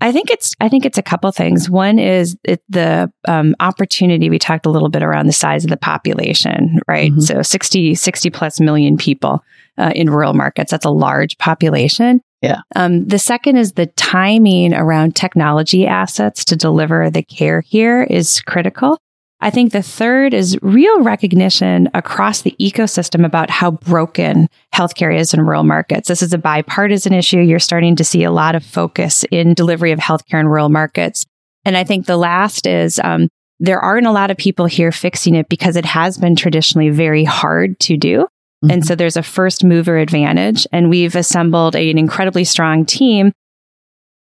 I think it's I think it's a couple things. One is it, the um, opportunity. We talked a little bit around the size of the population, right? Mm-hmm. So 60, 60 plus million people uh, in rural markets. That's a large population. Yeah. Um, the second is the timing around technology assets to deliver the care here is critical. I think the third is real recognition across the ecosystem about how broken healthcare is in rural markets. This is a bipartisan issue. You're starting to see a lot of focus in delivery of healthcare in rural markets. And I think the last is um, there aren't a lot of people here fixing it because it has been traditionally very hard to do. Mm-hmm. And so there's a first mover advantage. And we've assembled an incredibly strong team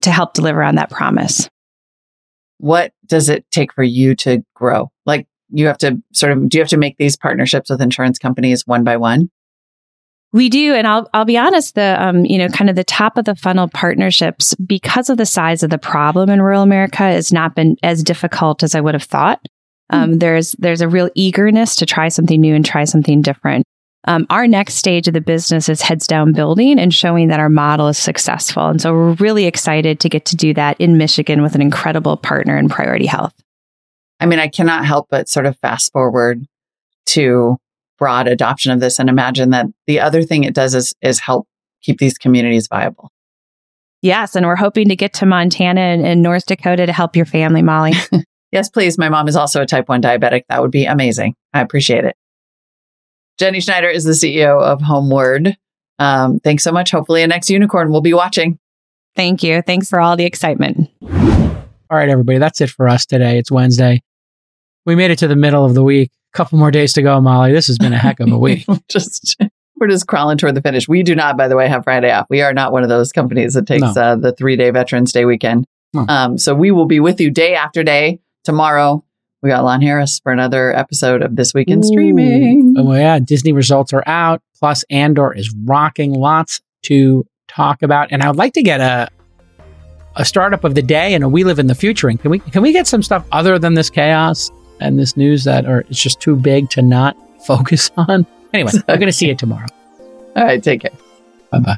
to help deliver on that promise what does it take for you to grow? Like you have to sort of, do you have to make these partnerships with insurance companies one by one? We do, and I'll I'll be honest. The um, you know, kind of the top of the funnel partnerships, because of the size of the problem in rural America, has not been as difficult as I would have thought. Hmm. Um, there's there's a real eagerness to try something new and try something different. Um, our next stage of the business is heads down building and showing that our model is successful. And so we're really excited to get to do that in Michigan with an incredible partner in Priority Health. I mean, I cannot help but sort of fast forward to broad adoption of this and imagine that the other thing it does is, is help keep these communities viable. Yes. And we're hoping to get to Montana and, and North Dakota to help your family, Molly. yes, please. My mom is also a type 1 diabetic. That would be amazing. I appreciate it. Jenny Schneider is the CEO of Homeward. Um, thanks so much. Hopefully, a next unicorn will be watching. Thank you. Thanks for all the excitement. All right, everybody. That's it for us today. It's Wednesday. We made it to the middle of the week. A couple more days to go, Molly. This has been a heck of a week. Just we're just crawling toward the finish. We do not, by the way, have Friday off. We are not one of those companies that takes No. uh, the three day Veterans Day weekend. Hmm. Um, so we will be with you day after day tomorrow. We got Lon Harris for another episode of This Week in Streaming. Oh yeah, Disney results are out. Plus, Andor is rocking. Lots to talk about, and I would like to get a a startup of the day and a We Live in the Future. And can we can we get some stuff other than this chaos and this news that are it's just too big to not focus on? Anyway, we're going to see it tomorrow. All right, take care. Bye bye.